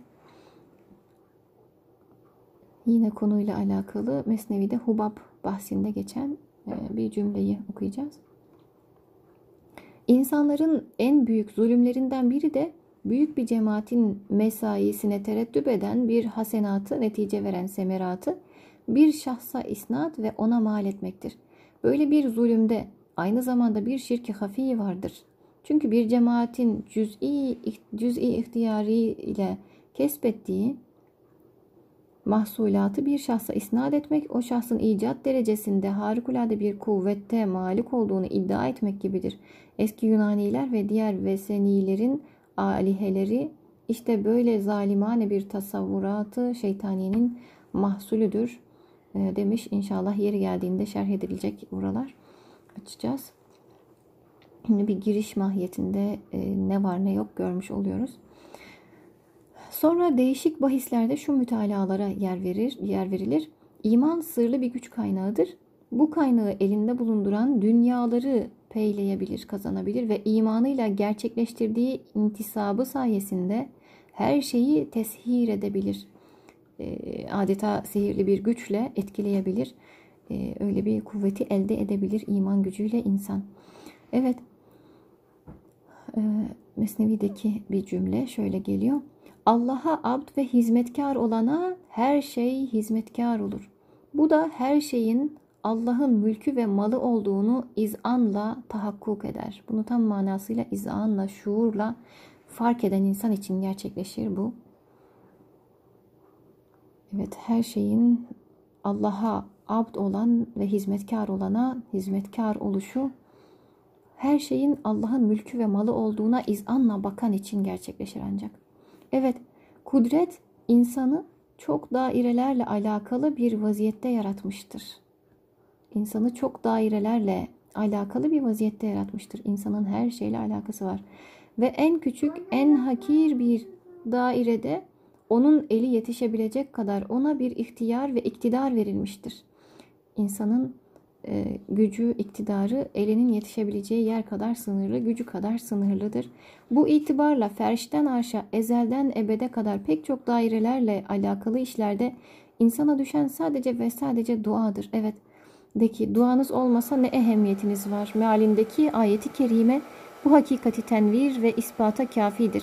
S1: yine konuyla alakalı Mesnevi'de Hubab bahsinde geçen e, bir cümleyi okuyacağız. İnsanların en büyük zulümlerinden biri de büyük bir cemaatin mesaisine tereddüp eden bir hasenatı, netice veren semeratı bir şahsa isnat ve ona mal etmektir. Böyle bir zulümde aynı zamanda bir şirki hafi vardır. Çünkü bir cemaatin cüz'i, cüz'i ihtiyari ile kesbettiği mahsulatı bir şahsa isnat etmek, o şahsın icat derecesinde harikulade bir kuvvette malik olduğunu iddia etmek gibidir. Eski Yunaniler ve diğer Vesenilerin aliheleri işte böyle zalimane bir tasavvuratı şeytaniyenin mahsulüdür e, demiş. İnşallah yeri geldiğinde şerh edilecek buralar. Açacağız. Şimdi bir giriş mahiyetinde e, ne var ne yok görmüş oluyoruz. Sonra değişik bahislerde şu mütalalara yer verir, yer verilir. İman sırlı bir güç kaynağıdır. Bu kaynağı elinde bulunduran dünyaları peyleyebilir, kazanabilir ve imanıyla gerçekleştirdiği intisabı sayesinde her şeyi teshir edebilir. E, adeta sihirli bir güçle etkileyebilir. E, öyle bir kuvveti elde edebilir iman gücüyle insan. Evet, e, Mesnevi'deki bir cümle şöyle geliyor. Allah'a abd ve hizmetkar olana her şey hizmetkar olur. Bu da her şeyin Allah'ın mülkü ve malı olduğunu izanla tahakkuk eder. Bunu tam manasıyla izanla, şuurla fark eden insan için gerçekleşir bu. Evet her şeyin Allah'a abd olan ve hizmetkar olana hizmetkar oluşu her şeyin Allah'ın mülkü ve malı olduğuna izanla bakan için gerçekleşir ancak. Evet kudret insanı çok dairelerle alakalı bir vaziyette yaratmıştır. İnsanı çok dairelerle alakalı bir vaziyette yaratmıştır. İnsanın her şeyle alakası var. Ve en küçük, en hakir bir dairede onun eli yetişebilecek kadar ona bir ihtiyar ve iktidar verilmiştir. İnsanın e, gücü, iktidarı elinin yetişebileceği yer kadar sınırlı, gücü kadar sınırlıdır. Bu itibarla ferşten arşa, ezelden ebede kadar pek çok dairelerle alakalı işlerde insana düşen sadece ve sadece duadır. Evet, deki duanız olmasa ne ehemmiyetiniz var? Mealindeki ayeti kerime bu hakikati tenvir ve ispata kafidir.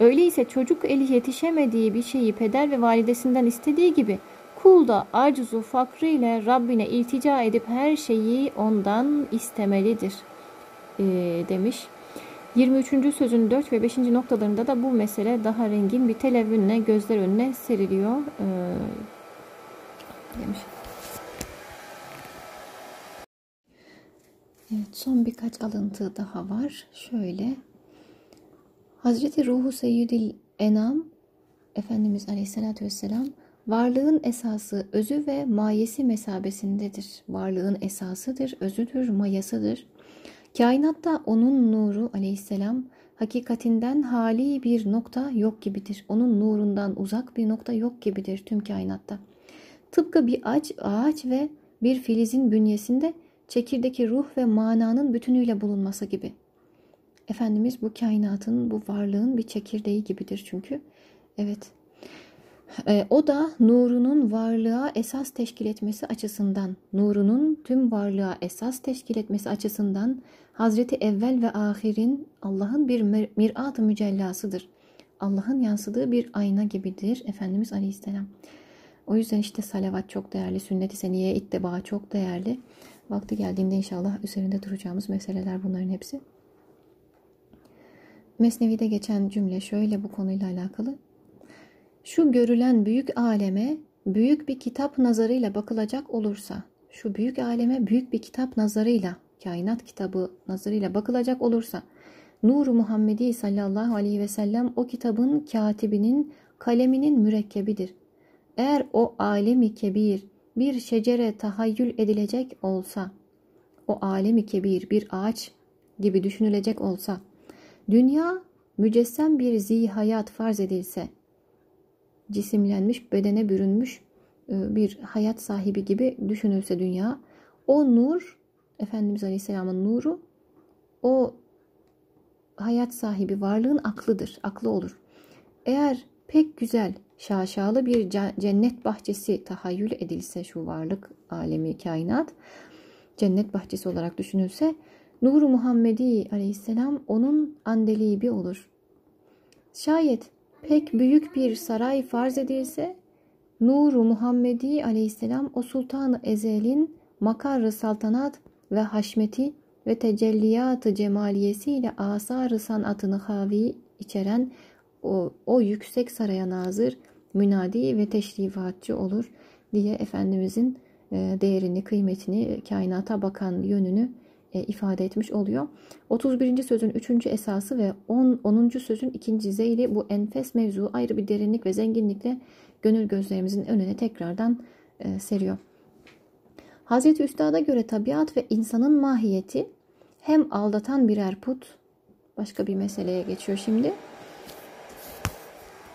S1: Öyleyse çocuk eli yetişemediği bir şeyi peder ve validesinden istediği gibi kul da acizu fakrı ile Rabbine iltica edip her şeyi ondan istemelidir e, demiş. 23. sözün 4 ve 5. noktalarında da bu mesele daha rengin bir televünle gözler önüne seriliyor e, demiş. Evet, son birkaç alıntı daha var. Şöyle. Hazreti Ruhu Seyyidil Enam Efendimiz Aleyhisselatü Vesselam varlığın esası, özü ve mayesi mesabesindedir. Varlığın esasıdır, özüdür, mayasıdır. Kainatta onun nuru aleyhisselam hakikatinden hali bir nokta yok gibidir. Onun nurundan uzak bir nokta yok gibidir tüm kainatta. Tıpkı bir ağaç, ağaç ve bir filizin bünyesinde çekirdeki ruh ve mananın bütünüyle bulunması gibi. Efendimiz bu kainatın, bu varlığın bir çekirdeği gibidir çünkü. Evet. E, o da nurunun varlığa esas teşkil etmesi açısından, nurunun tüm varlığa esas teşkil etmesi açısından Hazreti Evvel ve Ahir'in Allah'ın bir mirat-ı mücellasıdır. Allah'ın yansıdığı bir ayna gibidir Efendimiz Aleyhisselam. O yüzden işte salavat çok değerli, sünnet-i seniye ittiba çok değerli. Vakti geldiğinde inşallah üzerinde duracağımız meseleler bunların hepsi. Mesnevi'de geçen cümle şöyle bu konuyla alakalı. Şu görülen büyük aleme büyük bir kitap nazarıyla bakılacak olursa, şu büyük aleme büyük bir kitap nazarıyla, kainat kitabı nazarıyla bakılacak olursa, Nur-u Muhammedi sallallahu aleyhi ve sellem o kitabın katibinin kaleminin mürekkebidir. Eğer o alemi kebir bir şecere tahayyül edilecek olsa, o alemi kebir bir ağaç gibi düşünülecek olsa, dünya mücessem bir zihayat farz edilse, cisimlenmiş, bedene bürünmüş e, bir hayat sahibi gibi düşünülse dünya, o nur, Efendimiz Aleyhisselam'ın nuru, o hayat sahibi varlığın aklıdır, aklı olur. Eğer pek güzel, şaşalı bir cennet bahçesi tahayyül edilse şu varlık alemi kainat cennet bahçesi olarak düşünülse Nur-u Muhammedi aleyhisselam onun andelibi olur. Şayet pek büyük bir saray farz edilse Nur-u Muhammedi aleyhisselam o sultanı ezelin makarı saltanat ve haşmeti ve tecelliyatı cemaliyesiyle asar-ı sanatını havi içeren o, o yüksek saraya nazır, münadi ve teşrifatçı olur diye Efendimizin e, değerini, kıymetini, kainata bakan yönünü e, ifade etmiş oluyor. 31. sözün 3. esası ve 10. 10. sözün 2. zeyli bu enfes mevzu ayrı bir derinlik ve zenginlikle gönül gözlerimizin önüne tekrardan e, seriyor. Hazreti Üstad'a göre tabiat ve insanın mahiyeti hem aldatan birer put, başka bir meseleye geçiyor şimdi,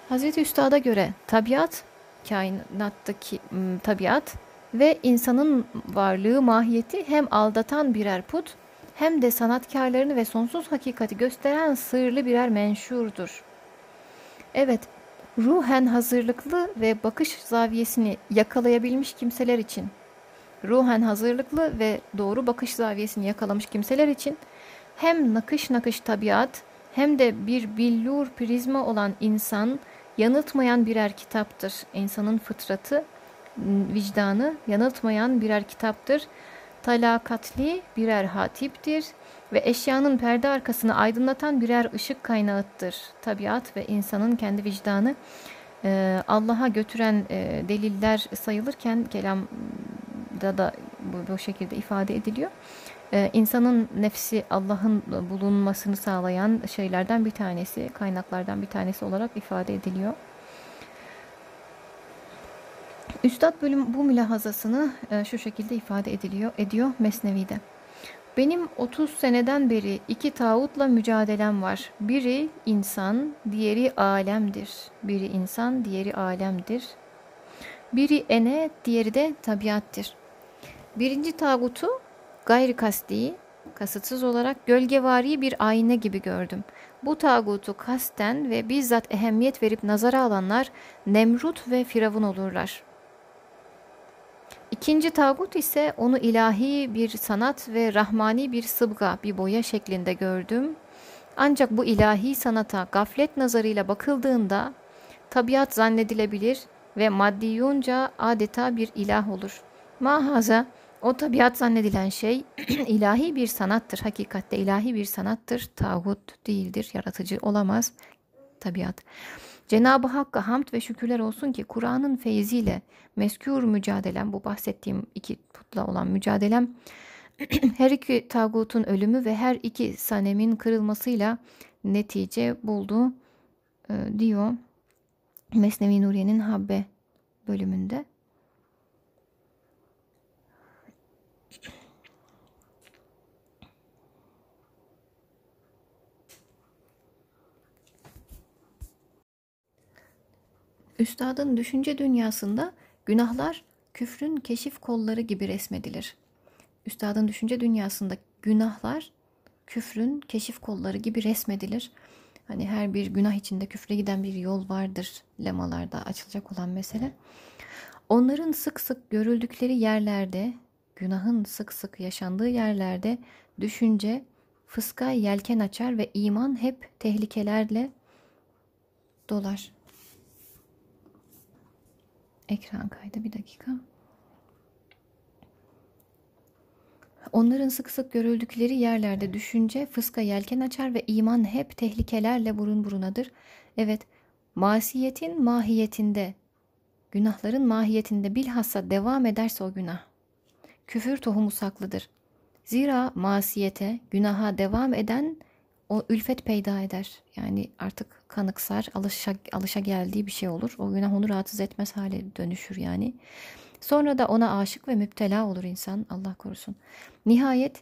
S1: Hazreti Üstad'a göre tabiat, kainattaki tabiat ve insanın varlığı mahiyeti hem aldatan birer put hem de sanatkarlarını ve sonsuz hakikati gösteren sırlı birer menşurdur. Evet, ruhen hazırlıklı ve bakış zaviyesini yakalayabilmiş kimseler için, ruhen hazırlıklı ve doğru bakış zaviyesini yakalamış kimseler için hem nakış nakış tabiat hem de bir billur prizma olan insan yanıltmayan birer kitaptır. İnsanın fıtratı, vicdanı yanıltmayan birer kitaptır. Talakatli birer hatiptir ve eşyanın perde arkasını aydınlatan birer ışık kaynağıdır. Tabiat ve insanın kendi vicdanı e, Allah'a götüren e, deliller sayılırken kelamda da bu, bu şekilde ifade ediliyor. Ee, insanın nefsi Allah'ın bulunmasını sağlayan şeylerden bir tanesi, kaynaklardan bir tanesi olarak ifade ediliyor. Üstad bölüm bu mülahazasını e, şu şekilde ifade ediliyor, ediyor Mesnevi'de. Benim 30 seneden beri iki tağutla mücadelem var. Biri insan, diğeri alemdir. Biri insan, diğeri alemdir. Biri ene, diğeri de tabiattır. Birinci tağutu gayri kasti, kasıtsız olarak gölgevari bir ayna gibi gördüm. Bu tağutu kasten ve bizzat ehemmiyet verip nazara alanlar Nemrut ve Firavun olurlar. İkinci tağut ise onu ilahi bir sanat ve rahmani bir sıbga, bir boya şeklinde gördüm. Ancak bu ilahi sanata gaflet nazarıyla bakıldığında tabiat zannedilebilir ve maddiyunca adeta bir ilah olur. Mahaza o tabiat zannedilen şey ilahi bir sanattır. Hakikatte ilahi bir sanattır. Tağut değildir. Yaratıcı olamaz tabiat. Cenab-ı Hakk'a hamd ve şükürler olsun ki Kur'an'ın feyziyle meskûr mücadelem, bu bahsettiğim iki putla olan mücadelem her iki tağutun ölümü ve her iki sanemin kırılmasıyla netice buldu e, diyor Mesnevi Nuriye'nin Habbe bölümünde. Üstadın düşünce dünyasında günahlar küfrün keşif kolları gibi resmedilir. Üstadın düşünce dünyasında günahlar küfrün keşif kolları gibi resmedilir. Hani her bir günah içinde küfre giden bir yol vardır lemalarda açılacak olan mesele. Onların sık sık görüldükleri yerlerde, günahın sık sık yaşandığı yerlerde düşünce fıska yelken açar ve iman hep tehlikelerle dolar. Ekran kaydı bir dakika. Onların sık sık görüldükleri yerlerde düşünce fıska yelken açar ve iman hep tehlikelerle burun burunadır. Evet, masiyetin mahiyetinde, günahların mahiyetinde bilhassa devam ederse o günah. Küfür tohumu saklıdır. Zira masiyete, günaha devam eden o ülfet peyda eder. Yani artık kanıksar, alışa, alışa geldiği bir şey olur. O günah onu rahatsız etmez hale dönüşür yani. Sonra da ona aşık ve müptela olur insan Allah korusun. Nihayet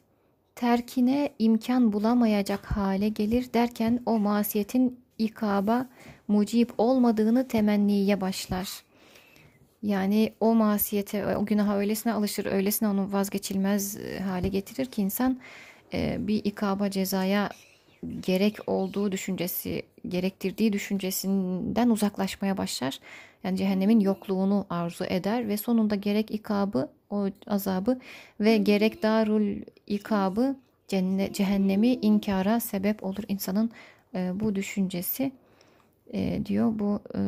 S1: terkine imkan bulamayacak hale gelir derken o masiyetin ikaba mucip olmadığını temenniye başlar. Yani o masiyete, o günaha öylesine alışır, öylesine onu vazgeçilmez e, hale getirir ki insan e, bir ikaba cezaya gerek olduğu düşüncesi, gerektirdiği düşüncesinden uzaklaşmaya başlar. Yani cehennemin yokluğunu arzu eder ve sonunda gerek ikabı, o azabı ve gerek darul ikabı cehennemi inkara sebep olur insanın e, bu düşüncesi e, diyor bu e,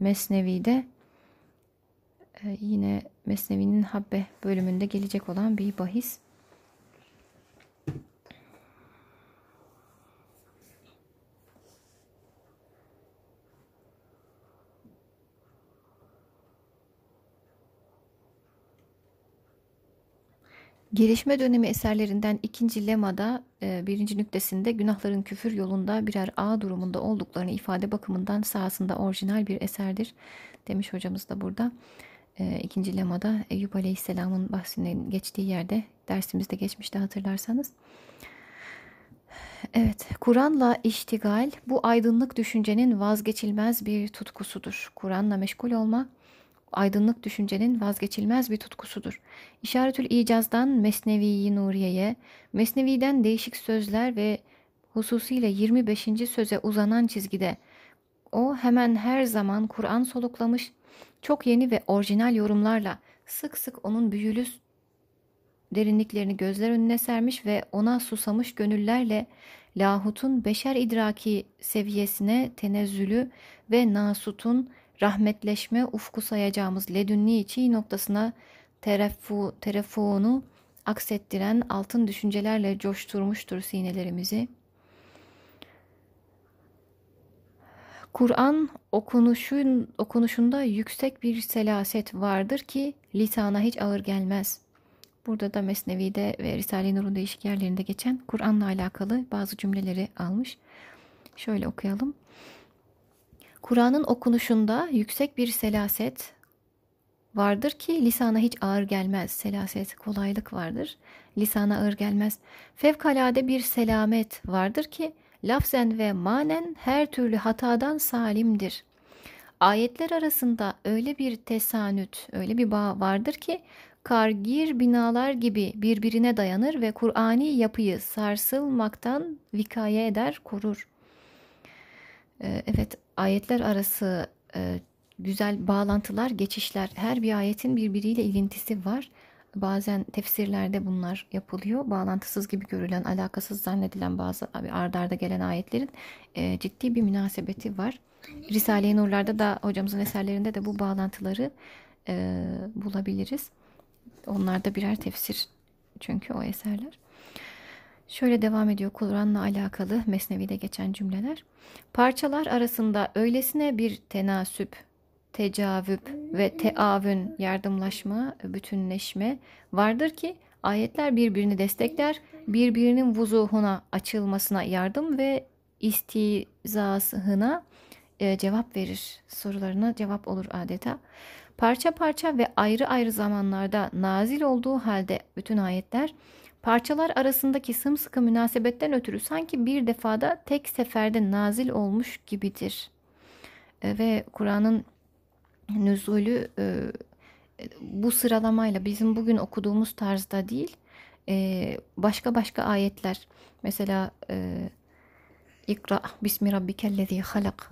S1: Mesnevi'de e, yine Mesnevi'nin Habbe bölümünde gelecek olan bir bahis. Gelişme dönemi eserlerinden ikinci lemada e, birinci nüktesinde günahların küfür yolunda birer ağ durumunda olduklarını ifade bakımından sahasında orijinal bir eserdir demiş hocamız da burada. E, ikinci lemada Eyüp Aleyhisselam'ın bahsinin geçtiği yerde dersimizde geçmişte hatırlarsanız. Evet, Kur'an'la iştigal bu aydınlık düşüncenin vazgeçilmez bir tutkusudur. Kur'an'la meşgul olma aydınlık düşüncenin vazgeçilmez bir tutkusudur. İşaretül İcaz'dan Mesnevi-i Nuriye'ye, Mesnevi'den değişik sözler ve hususiyle 25. söze uzanan çizgide o hemen her zaman Kur'an soluklamış, çok yeni ve orijinal yorumlarla sık sık onun büyülü derinliklerini gözler önüne sermiş ve ona susamış gönüllerle lahutun beşer idraki seviyesine tenezzülü ve nasutun rahmetleşme ufku sayacağımız ledünni çiğ noktasına terefu, terefuunu aksettiren altın düşüncelerle coşturmuştur sinelerimizi. Kur'an okunuşun, okunuşunda yüksek bir selaset vardır ki lisana hiç ağır gelmez. Burada da Mesnevi'de ve Risale-i Nur'un değişik yerlerinde geçen Kur'an'la alakalı bazı cümleleri almış. Şöyle okuyalım. Kur'an'ın okunuşunda yüksek bir selaset vardır ki lisana hiç ağır gelmez. Selaset, kolaylık vardır. Lisana ağır gelmez. Fevkalade bir selamet vardır ki lafzen ve manen her türlü hatadan salimdir. Ayetler arasında öyle bir tesanüt, öyle bir bağ vardır ki kargir binalar gibi birbirine dayanır ve Kur'ani yapıyı sarsılmaktan vikaye eder, korur. Ee, evet ayetler arası e, güzel bağlantılar, geçişler. Her bir ayetin birbiriyle ilintisi var. Bazen tefsirlerde bunlar yapılıyor. Bağlantısız gibi görülen, alakasız zannedilen bazı ardarda arda gelen ayetlerin e, ciddi bir münasebeti var. Risale-i Nurlar'da da hocamızın eserlerinde de bu bağlantıları e, bulabiliriz. Onlar da birer tefsir çünkü o eserler. Şöyle devam ediyor Kur'an'la alakalı Mesnevi'de geçen cümleler. Parçalar arasında öylesine bir tenasüp, tecavüp ve teavün yardımlaşma, bütünleşme vardır ki ayetler birbirini destekler, birbirinin vuzuhuna açılmasına yardım ve istizasına e, cevap verir. Sorularına cevap olur adeta. Parça parça ve ayrı ayrı zamanlarda nazil olduğu halde bütün ayetler parçalar arasındaki sımsıkı münasebetten ötürü sanki bir defada tek seferde nazil olmuş gibidir. E, ve Kur'an'ın nüzulü e, bu sıralamayla bizim bugün okuduğumuz tarzda değil e, başka başka ayetler mesela İkra bismi rabbikellezi halak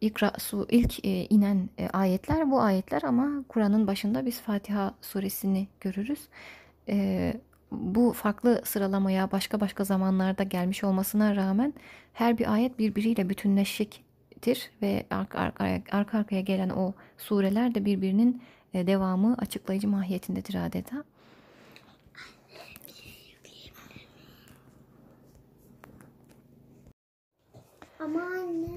S1: İkra su ilk inen ayetler bu ayetler ama Kur'an'ın başında biz Fatiha suresini görürüz. E, bu farklı sıralamaya başka başka zamanlarda gelmiş olmasına rağmen her bir ayet birbiriyle bütünleşiktir ve arka arkaya, arka arkaya gelen o sureler de birbirinin e, devamı açıklayıcı mahiyetindedir adeta. Ama anne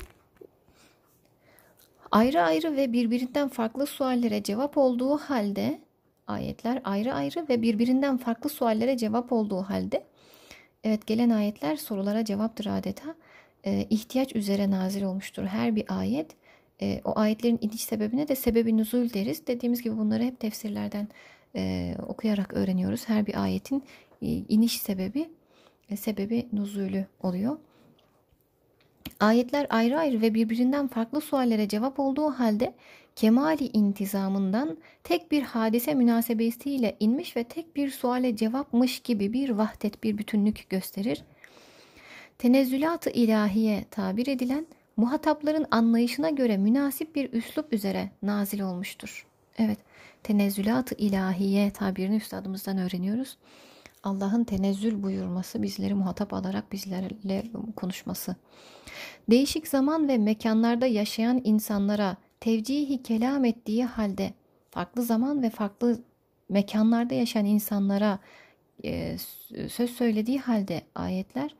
S1: ayrı ayrı ve birbirinden farklı suallere cevap olduğu halde ayetler ayrı ayrı ve birbirinden farklı suallere cevap olduğu halde evet gelen ayetler sorulara cevaptır adeta. E, ihtiyaç üzere nazil olmuştur her bir ayet. E, o ayetlerin iniş sebebine de sebebi nüzul deriz. Dediğimiz gibi bunları hep tefsirlerden e, okuyarak öğreniyoruz. Her bir ayetin e, iniş sebebi e, sebebi nuzulü oluyor. Ayetler ayrı ayrı ve birbirinden farklı suallere cevap olduğu halde kemali intizamından tek bir hadise münasebetiyle inmiş ve tek bir suale cevapmış gibi bir vahdet bir bütünlük gösterir. Tenezzülat-ı ilahiye tabir edilen muhatapların anlayışına göre münasip bir üslup üzere nazil olmuştur. Evet, tenezzülat-ı ilahiye tabirini üstadımızdan öğreniyoruz. Allah'ın tenezzül buyurması, bizleri muhatap alarak bizlerle konuşması. Değişik zaman ve mekanlarda yaşayan insanlara tevcihi kelam ettiği halde farklı zaman ve farklı mekanlarda yaşayan insanlara e, söz söylediği halde ayetler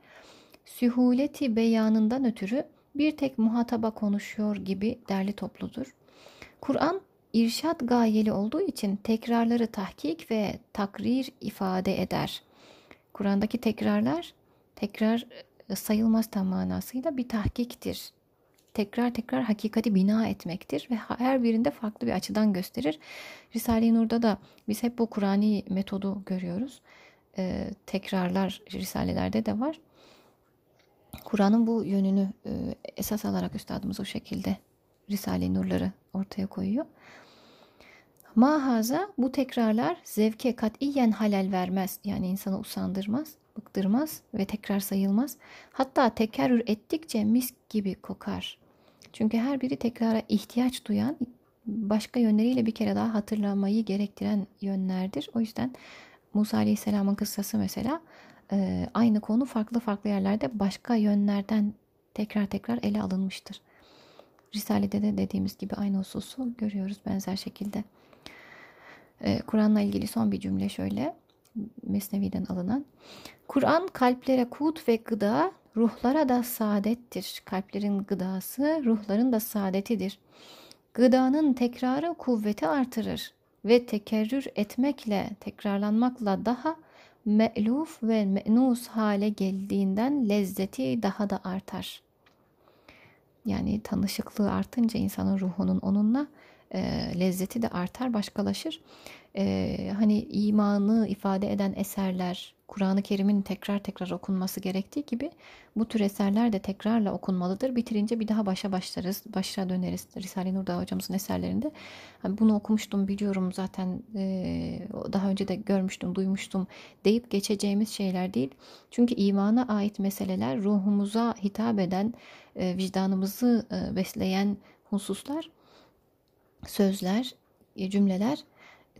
S1: sühuleti beyanından ötürü bir tek muhataba konuşuyor gibi derli topludur. Kur'an irşat gayeli olduğu için tekrarları tahkik ve takrir ifade eder. Kur'an'daki tekrarlar tekrar e, sayılmaz tam manasıyla bir tahkiktir. Tekrar tekrar hakikati bina etmektir ve her birinde farklı bir açıdan gösterir. Risale-i Nur'da da biz hep bu Kur'ani metodu görüyoruz. Ee, tekrarlar risalelerde de var. Kur'an'ın bu yönünü e, esas alarak üstadımız o şekilde Risale-i Nur'ları ortaya koyuyor. Mahaza bu tekrarlar zevke katiyen halel vermez. Yani insanı usandırmaz, bıktırmaz ve tekrar sayılmaz. Hatta tekerrür ettikçe mis gibi kokar. Çünkü her biri tekrara ihtiyaç duyan, başka yönleriyle bir kere daha hatırlamayı gerektiren yönlerdir. O yüzden Musa Aleyhisselam'ın kıssası mesela e, aynı konu farklı farklı yerlerde başka yönlerden tekrar tekrar ele alınmıştır. Risale'de de dediğimiz gibi aynı hususu görüyoruz benzer şekilde. Ee, Kur'an'la ilgili son bir cümle şöyle. Mesnevi'den alınan. Kur'an kalplere kut ve gıda, ruhlara da saadettir. Kalplerin gıdası, ruhların da saadetidir. Gıdanın tekrarı kuvveti artırır ve tekerrür etmekle, tekrarlanmakla daha me'luf ve me'nus hale geldiğinden lezzeti daha da artar. Yani tanışıklığı artınca insanın ruhunun onunla e, lezzeti de artar, başkalaşır. E, hani imanı ifade eden eserler, Kur'an-ı Kerim'in tekrar tekrar okunması gerektiği gibi bu tür eserler de tekrarla okunmalıdır. Bitirince bir daha başa başlarız, başa döneriz. Risale-i Nur'da hocamızın eserlerinde. Hani bunu okumuştum, biliyorum zaten daha önce de görmüştüm, duymuştum deyip geçeceğimiz şeyler değil. Çünkü imana ait meseleler ruhumuza hitap eden, vicdanımızı besleyen hususlar, sözler, e, cümleler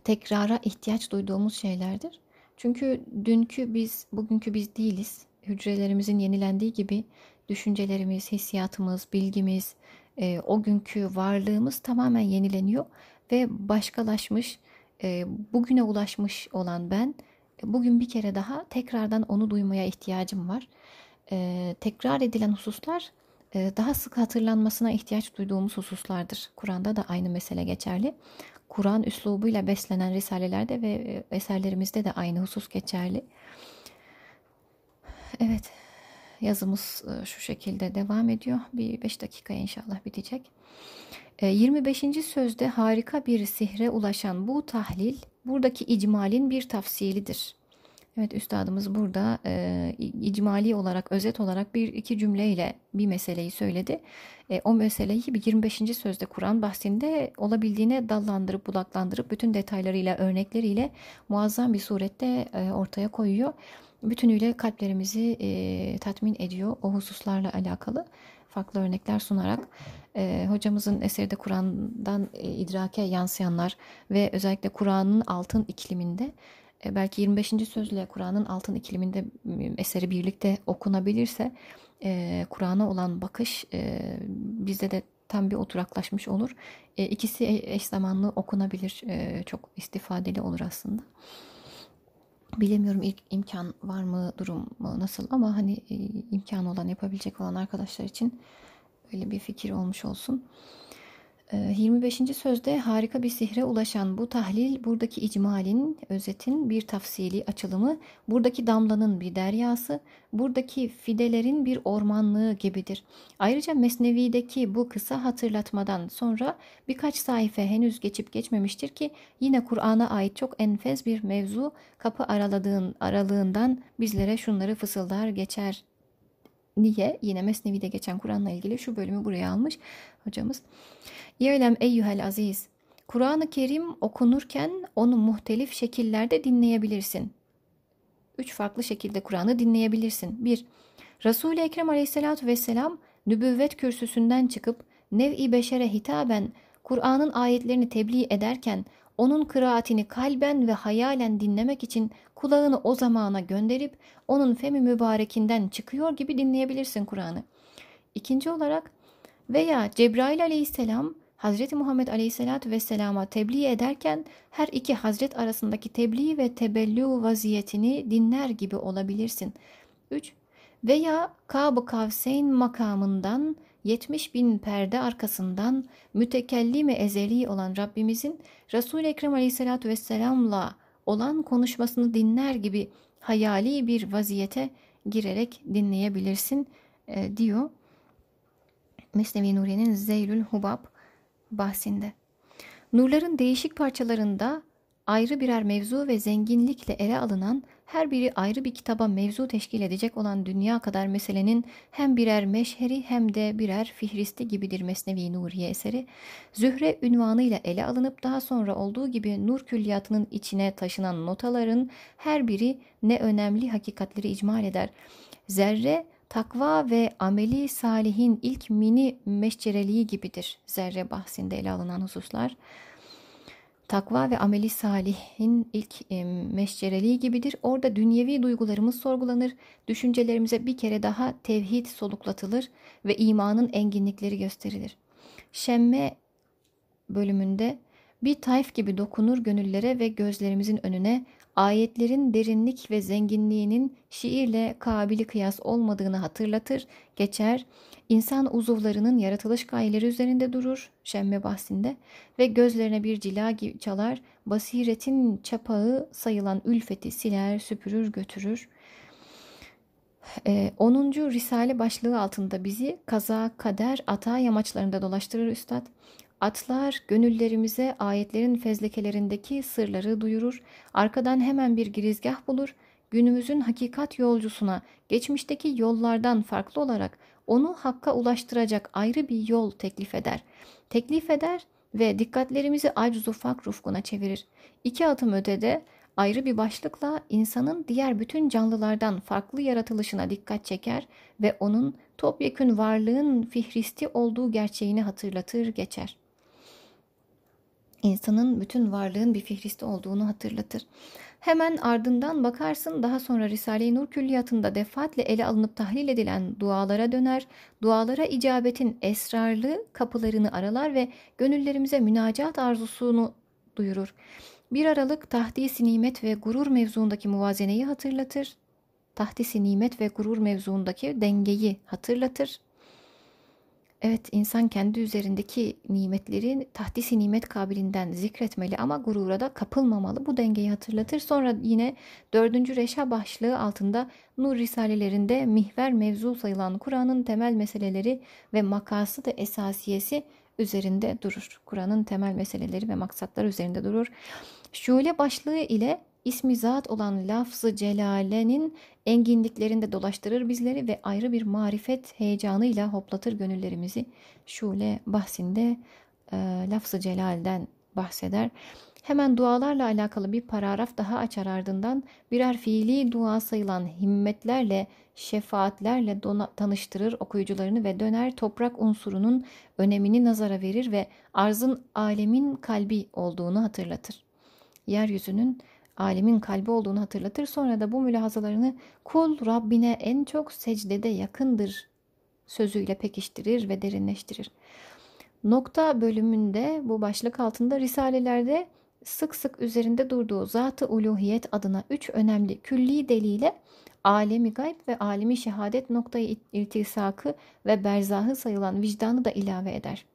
S1: tekrara ihtiyaç duyduğumuz şeylerdir. Çünkü dünkü biz, bugünkü biz değiliz. Hücrelerimizin yenilendiği gibi düşüncelerimiz, hissiyatımız, bilgimiz, e, o günkü varlığımız tamamen yenileniyor ve başkalaşmış, e, bugüne ulaşmış olan ben bugün bir kere daha tekrardan onu duymaya ihtiyacım var. E, tekrar edilen hususlar e, daha sık hatırlanmasına ihtiyaç duyduğumuz hususlardır. Kur'an'da da aynı mesele geçerli. Kur'an üslubuyla beslenen risalelerde ve e, eserlerimizde de aynı husus geçerli. Evet, yazımız e, şu şekilde devam ediyor. Bir 5 dakika inşallah bitecek. 25. sözde harika bir sihre ulaşan bu tahlil buradaki icmalin bir tafsilidir. Evet üstadımız burada e, icmali olarak, özet olarak bir iki cümleyle bir meseleyi söyledi. E, o meseleyi bir 25. sözde Kur'an bahsinde olabildiğine dallandırıp budaklandırıp bütün detaylarıyla, örnekleriyle muazzam bir surette e, ortaya koyuyor. Bütünüyle kalplerimizi e, tatmin ediyor o hususlarla alakalı farklı örnekler sunarak e, hocamızın eseri de Kur'an'dan e, idrake yansıyanlar ve özellikle Kur'an'ın altın ikliminde belki 25. sözle Kur'an'ın altın ikliminde eseri birlikte okunabilirse e, Kur'an'a olan bakış e, bizde de tam bir oturaklaşmış olur. E, ikisi eş zamanlı okunabilir. E, çok istifadeli olur aslında. Bilemiyorum ilk imkan var mı, durum nasıl ama hani e, imkanı olan, yapabilecek olan arkadaşlar için öyle bir fikir olmuş olsun. 25. Ee, sözde harika bir sihre ulaşan bu tahlil buradaki icmalin, özetin bir tafsili açılımı, buradaki damlanın bir deryası, buradaki fidelerin bir ormanlığı gibidir. Ayrıca Mesnevi'deki bu kısa hatırlatmadan sonra birkaç sayfa henüz geçip geçmemiştir ki yine Kur'an'a ait çok enfez bir mevzu kapı araladığın aralığından bizlere şunları fısıldar geçer Niye? Yine Mesnevi'de geçen Kur'an'la ilgili şu bölümü buraya almış hocamız. Ye'lem eyyuhel aziz. Kur'an-ı Kerim okunurken onu muhtelif şekillerde dinleyebilirsin. Üç farklı şekilde Kur'an'ı dinleyebilirsin. Bir, Resul-i Ekrem aleyhissalatü vesselam nübüvvet kürsüsünden çıkıp nev-i beşere hitaben Kur'an'ın ayetlerini tebliğ ederken onun kıraatini kalben ve hayalen dinlemek için kulağını o zamana gönderip onun femi mübarekinden çıkıyor gibi dinleyebilirsin Kur'an'ı. İkinci olarak veya Cebrail aleyhisselam Hazreti Muhammed aleyhisselatü vesselama tebliğ ederken her iki hazret arasındaki tebliğ ve tebellü vaziyetini dinler gibi olabilirsin. 3. Veya Kab-ı Kavseyn makamından 70 bin perde arkasından mütekellim ezeli olan Rabbimizin Resul-i Ekrem aleyhissalatü vesselamla olan konuşmasını dinler gibi hayali bir vaziyete girerek dinleyebilirsin e, diyor. Mesnevi Nuriye'nin Zeylül Hubab bahsinde. Nurların değişik parçalarında ayrı birer mevzu ve zenginlikle ele alınan her biri ayrı bir kitaba mevzu teşkil edecek olan dünya kadar meselenin hem birer meşheri hem de birer fihristi gibidir Mesnevi Nuriye eseri. Zühre ünvanıyla ele alınıp daha sonra olduğu gibi nur külliyatının içine taşınan notaların her biri ne önemli hakikatleri icmal eder. Zerre takva ve ameli salihin ilk mini meşcereliği gibidir. Zerre bahsinde ele alınan hususlar. Takva ve ameli salihin ilk meşcereliği gibidir. Orada dünyevi duygularımız sorgulanır, düşüncelerimize bir kere daha tevhid soluklatılır ve imanın enginlikleri gösterilir. Şemme bölümünde bir tayf gibi dokunur gönüllere ve gözlerimizin önüne ayetlerin derinlik ve zenginliğinin şiirle kabili kıyas olmadığını hatırlatır, geçer, insan uzuvlarının yaratılış gayeleri üzerinde durur, şemme bahsinde ve gözlerine bir cila çalar, basiretin çapağı sayılan ülfeti siler, süpürür, götürür. Ee, 10. Risale başlığı altında bizi kaza, kader, ata yamaçlarında dolaştırır Üstad. Atlar gönüllerimize ayetlerin fezlekelerindeki sırları duyurur, arkadan hemen bir girizgah bulur, günümüzün hakikat yolcusuna geçmişteki yollardan farklı olarak onu hakka ulaştıracak ayrı bir yol teklif eder. Teklif eder ve dikkatlerimizi aczu fak rufkuna çevirir. İki adım ötede ayrı bir başlıkla insanın diğer bütün canlılardan farklı yaratılışına dikkat çeker ve onun topyekün varlığın fihristi olduğu gerçeğini hatırlatır geçer. İnsanın bütün varlığın bir fihristi olduğunu hatırlatır. Hemen ardından bakarsın daha sonra Risale-i Nur külliyatında defaatle ele alınıp tahlil edilen dualara döner, dualara icabetin esrarlı kapılarını aralar ve gönüllerimize münacat arzusunu duyurur. Bir aralık tahdisi nimet ve gurur mevzuundaki muvazeneyi hatırlatır. Tahdisi nimet ve gurur mevzuundaki dengeyi hatırlatır. Evet insan kendi üzerindeki nimetleri tahdisi nimet kabilinden zikretmeli ama gurura da kapılmamalı. Bu dengeyi hatırlatır. Sonra yine dördüncü reşa başlığı altında Nur Risalelerinde mihver mevzu sayılan Kur'an'ın temel meseleleri ve makası da esasiyesi üzerinde durur. Kur'an'ın temel meseleleri ve maksatlar üzerinde durur. Şule başlığı ile ismi zat olan lafzı celalenin enginliklerinde dolaştırır bizleri ve ayrı bir marifet heyecanıyla hoplatır gönüllerimizi. Şule bahsinde e, lafzı celalden bahseder. Hemen dualarla alakalı bir paragraf daha açar ardından birer fiili dua sayılan himmetlerle, şefaatlerle dona, tanıştırır okuyucularını ve döner toprak unsurunun önemini nazara verir ve arzın alemin kalbi olduğunu hatırlatır. Yeryüzünün alemin kalbi olduğunu hatırlatır. Sonra da bu mülahazalarını kul Rabbine en çok secdede yakındır sözüyle pekiştirir ve derinleştirir. Nokta bölümünde bu başlık altında risalelerde sık sık üzerinde durduğu zat-ı uluhiyet adına üç önemli külli delile alemi gayb ve alemi şehadet noktayı iltisakı ve berzahı sayılan vicdanı da ilave eder.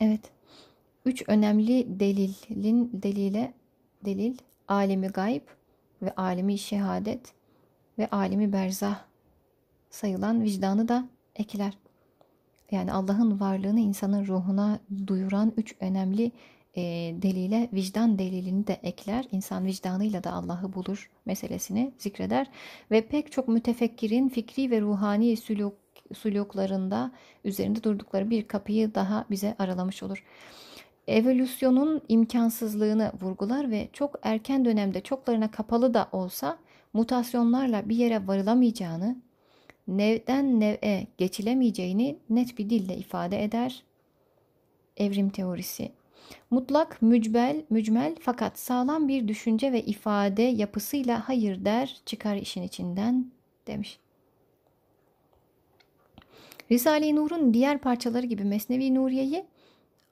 S1: Evet. Üç önemli delilin delile delil alemi gayb ve alemi şehadet ve alemi berzah sayılan vicdanı da ekler. Yani Allah'ın varlığını insanın ruhuna duyuran üç önemli e, delile vicdan delilini de ekler. İnsan vicdanıyla da Allah'ı bulur meselesini zikreder. Ve pek çok mütefekkirin fikri ve ruhani sülük, sülüklarında üzerinde durdukları bir kapıyı daha bize aralamış olur evolüsyonun imkansızlığını vurgular ve çok erken dönemde çoklarına kapalı da olsa mutasyonlarla bir yere varılamayacağını, nevden nev'e geçilemeyeceğini net bir dille ifade eder. Evrim teorisi. Mutlak, mücbel, mücmel fakat sağlam bir düşünce ve ifade yapısıyla hayır der çıkar işin içinden demiş. Risale-i Nur'un diğer parçaları gibi Mesnevi Nuriye'yi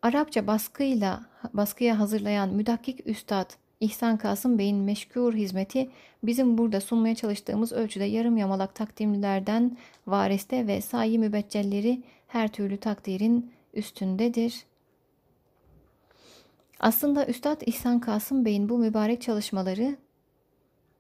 S1: Arapça baskıyla baskıya hazırlayan müdakkik üstad İhsan Kasım Bey'in meşgul hizmeti bizim burada sunmaya çalıştığımız ölçüde yarım yamalak takdimlerden variste ve sayi mübeccelleri her türlü takdirin üstündedir. Aslında Üstad İhsan Kasım Bey'in bu mübarek çalışmaları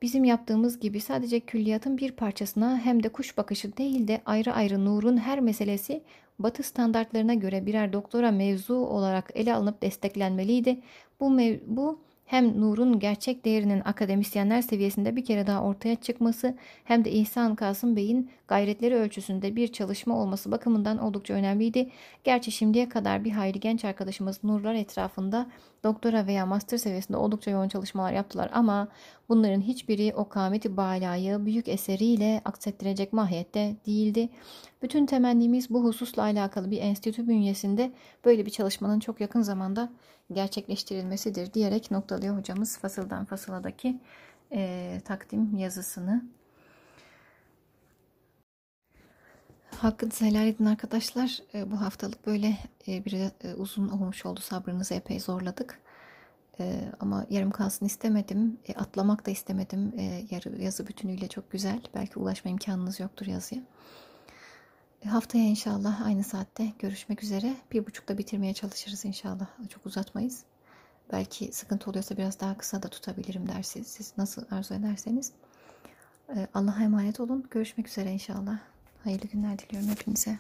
S1: bizim yaptığımız gibi sadece külliyatın bir parçasına hem de kuş bakışı değil de ayrı ayrı nurun her meselesi Batı standartlarına göre birer doktora mevzu olarak ele alınıp desteklenmeliydi. Bu, mev bu hem Nur'un gerçek değerinin akademisyenler seviyesinde bir kere daha ortaya çıkması hem de İhsan Kasım Bey'in gayretleri ölçüsünde bir çalışma olması bakımından oldukça önemliydi. Gerçi şimdiye kadar bir hayli genç arkadaşımız Nurlar etrafında doktora veya master seviyesinde oldukça yoğun çalışmalar yaptılar ama bunların hiçbiri o kameti balayı büyük eseriyle aksettirecek mahiyette değildi. Bütün temennimiz bu hususla alakalı bir enstitü bünyesinde böyle bir çalışmanın çok yakın zamanda gerçekleştirilmesidir diyerek noktalıyor hocamız fasıldan fasıladaki e, takdim yazısını. Hakkınızı helal edin arkadaşlar. E, bu haftalık böyle e, bir e, uzun olmuş oldu. Sabrınızı epey zorladık. E, ama yarım kalsın istemedim. E, atlamak da istemedim. E, yarı, yazı bütünüyle çok güzel. Belki ulaşma imkanınız yoktur yazıya. Haftaya inşallah aynı saatte görüşmek üzere. Bir buçukta bitirmeye çalışırız inşallah. Çok uzatmayız. Belki sıkıntı oluyorsa biraz daha kısa da tutabilirim dersiniz. Siz nasıl arzu ederseniz. Allah'a emanet olun. Görüşmek üzere inşallah. Hayırlı günler diliyorum hepinize.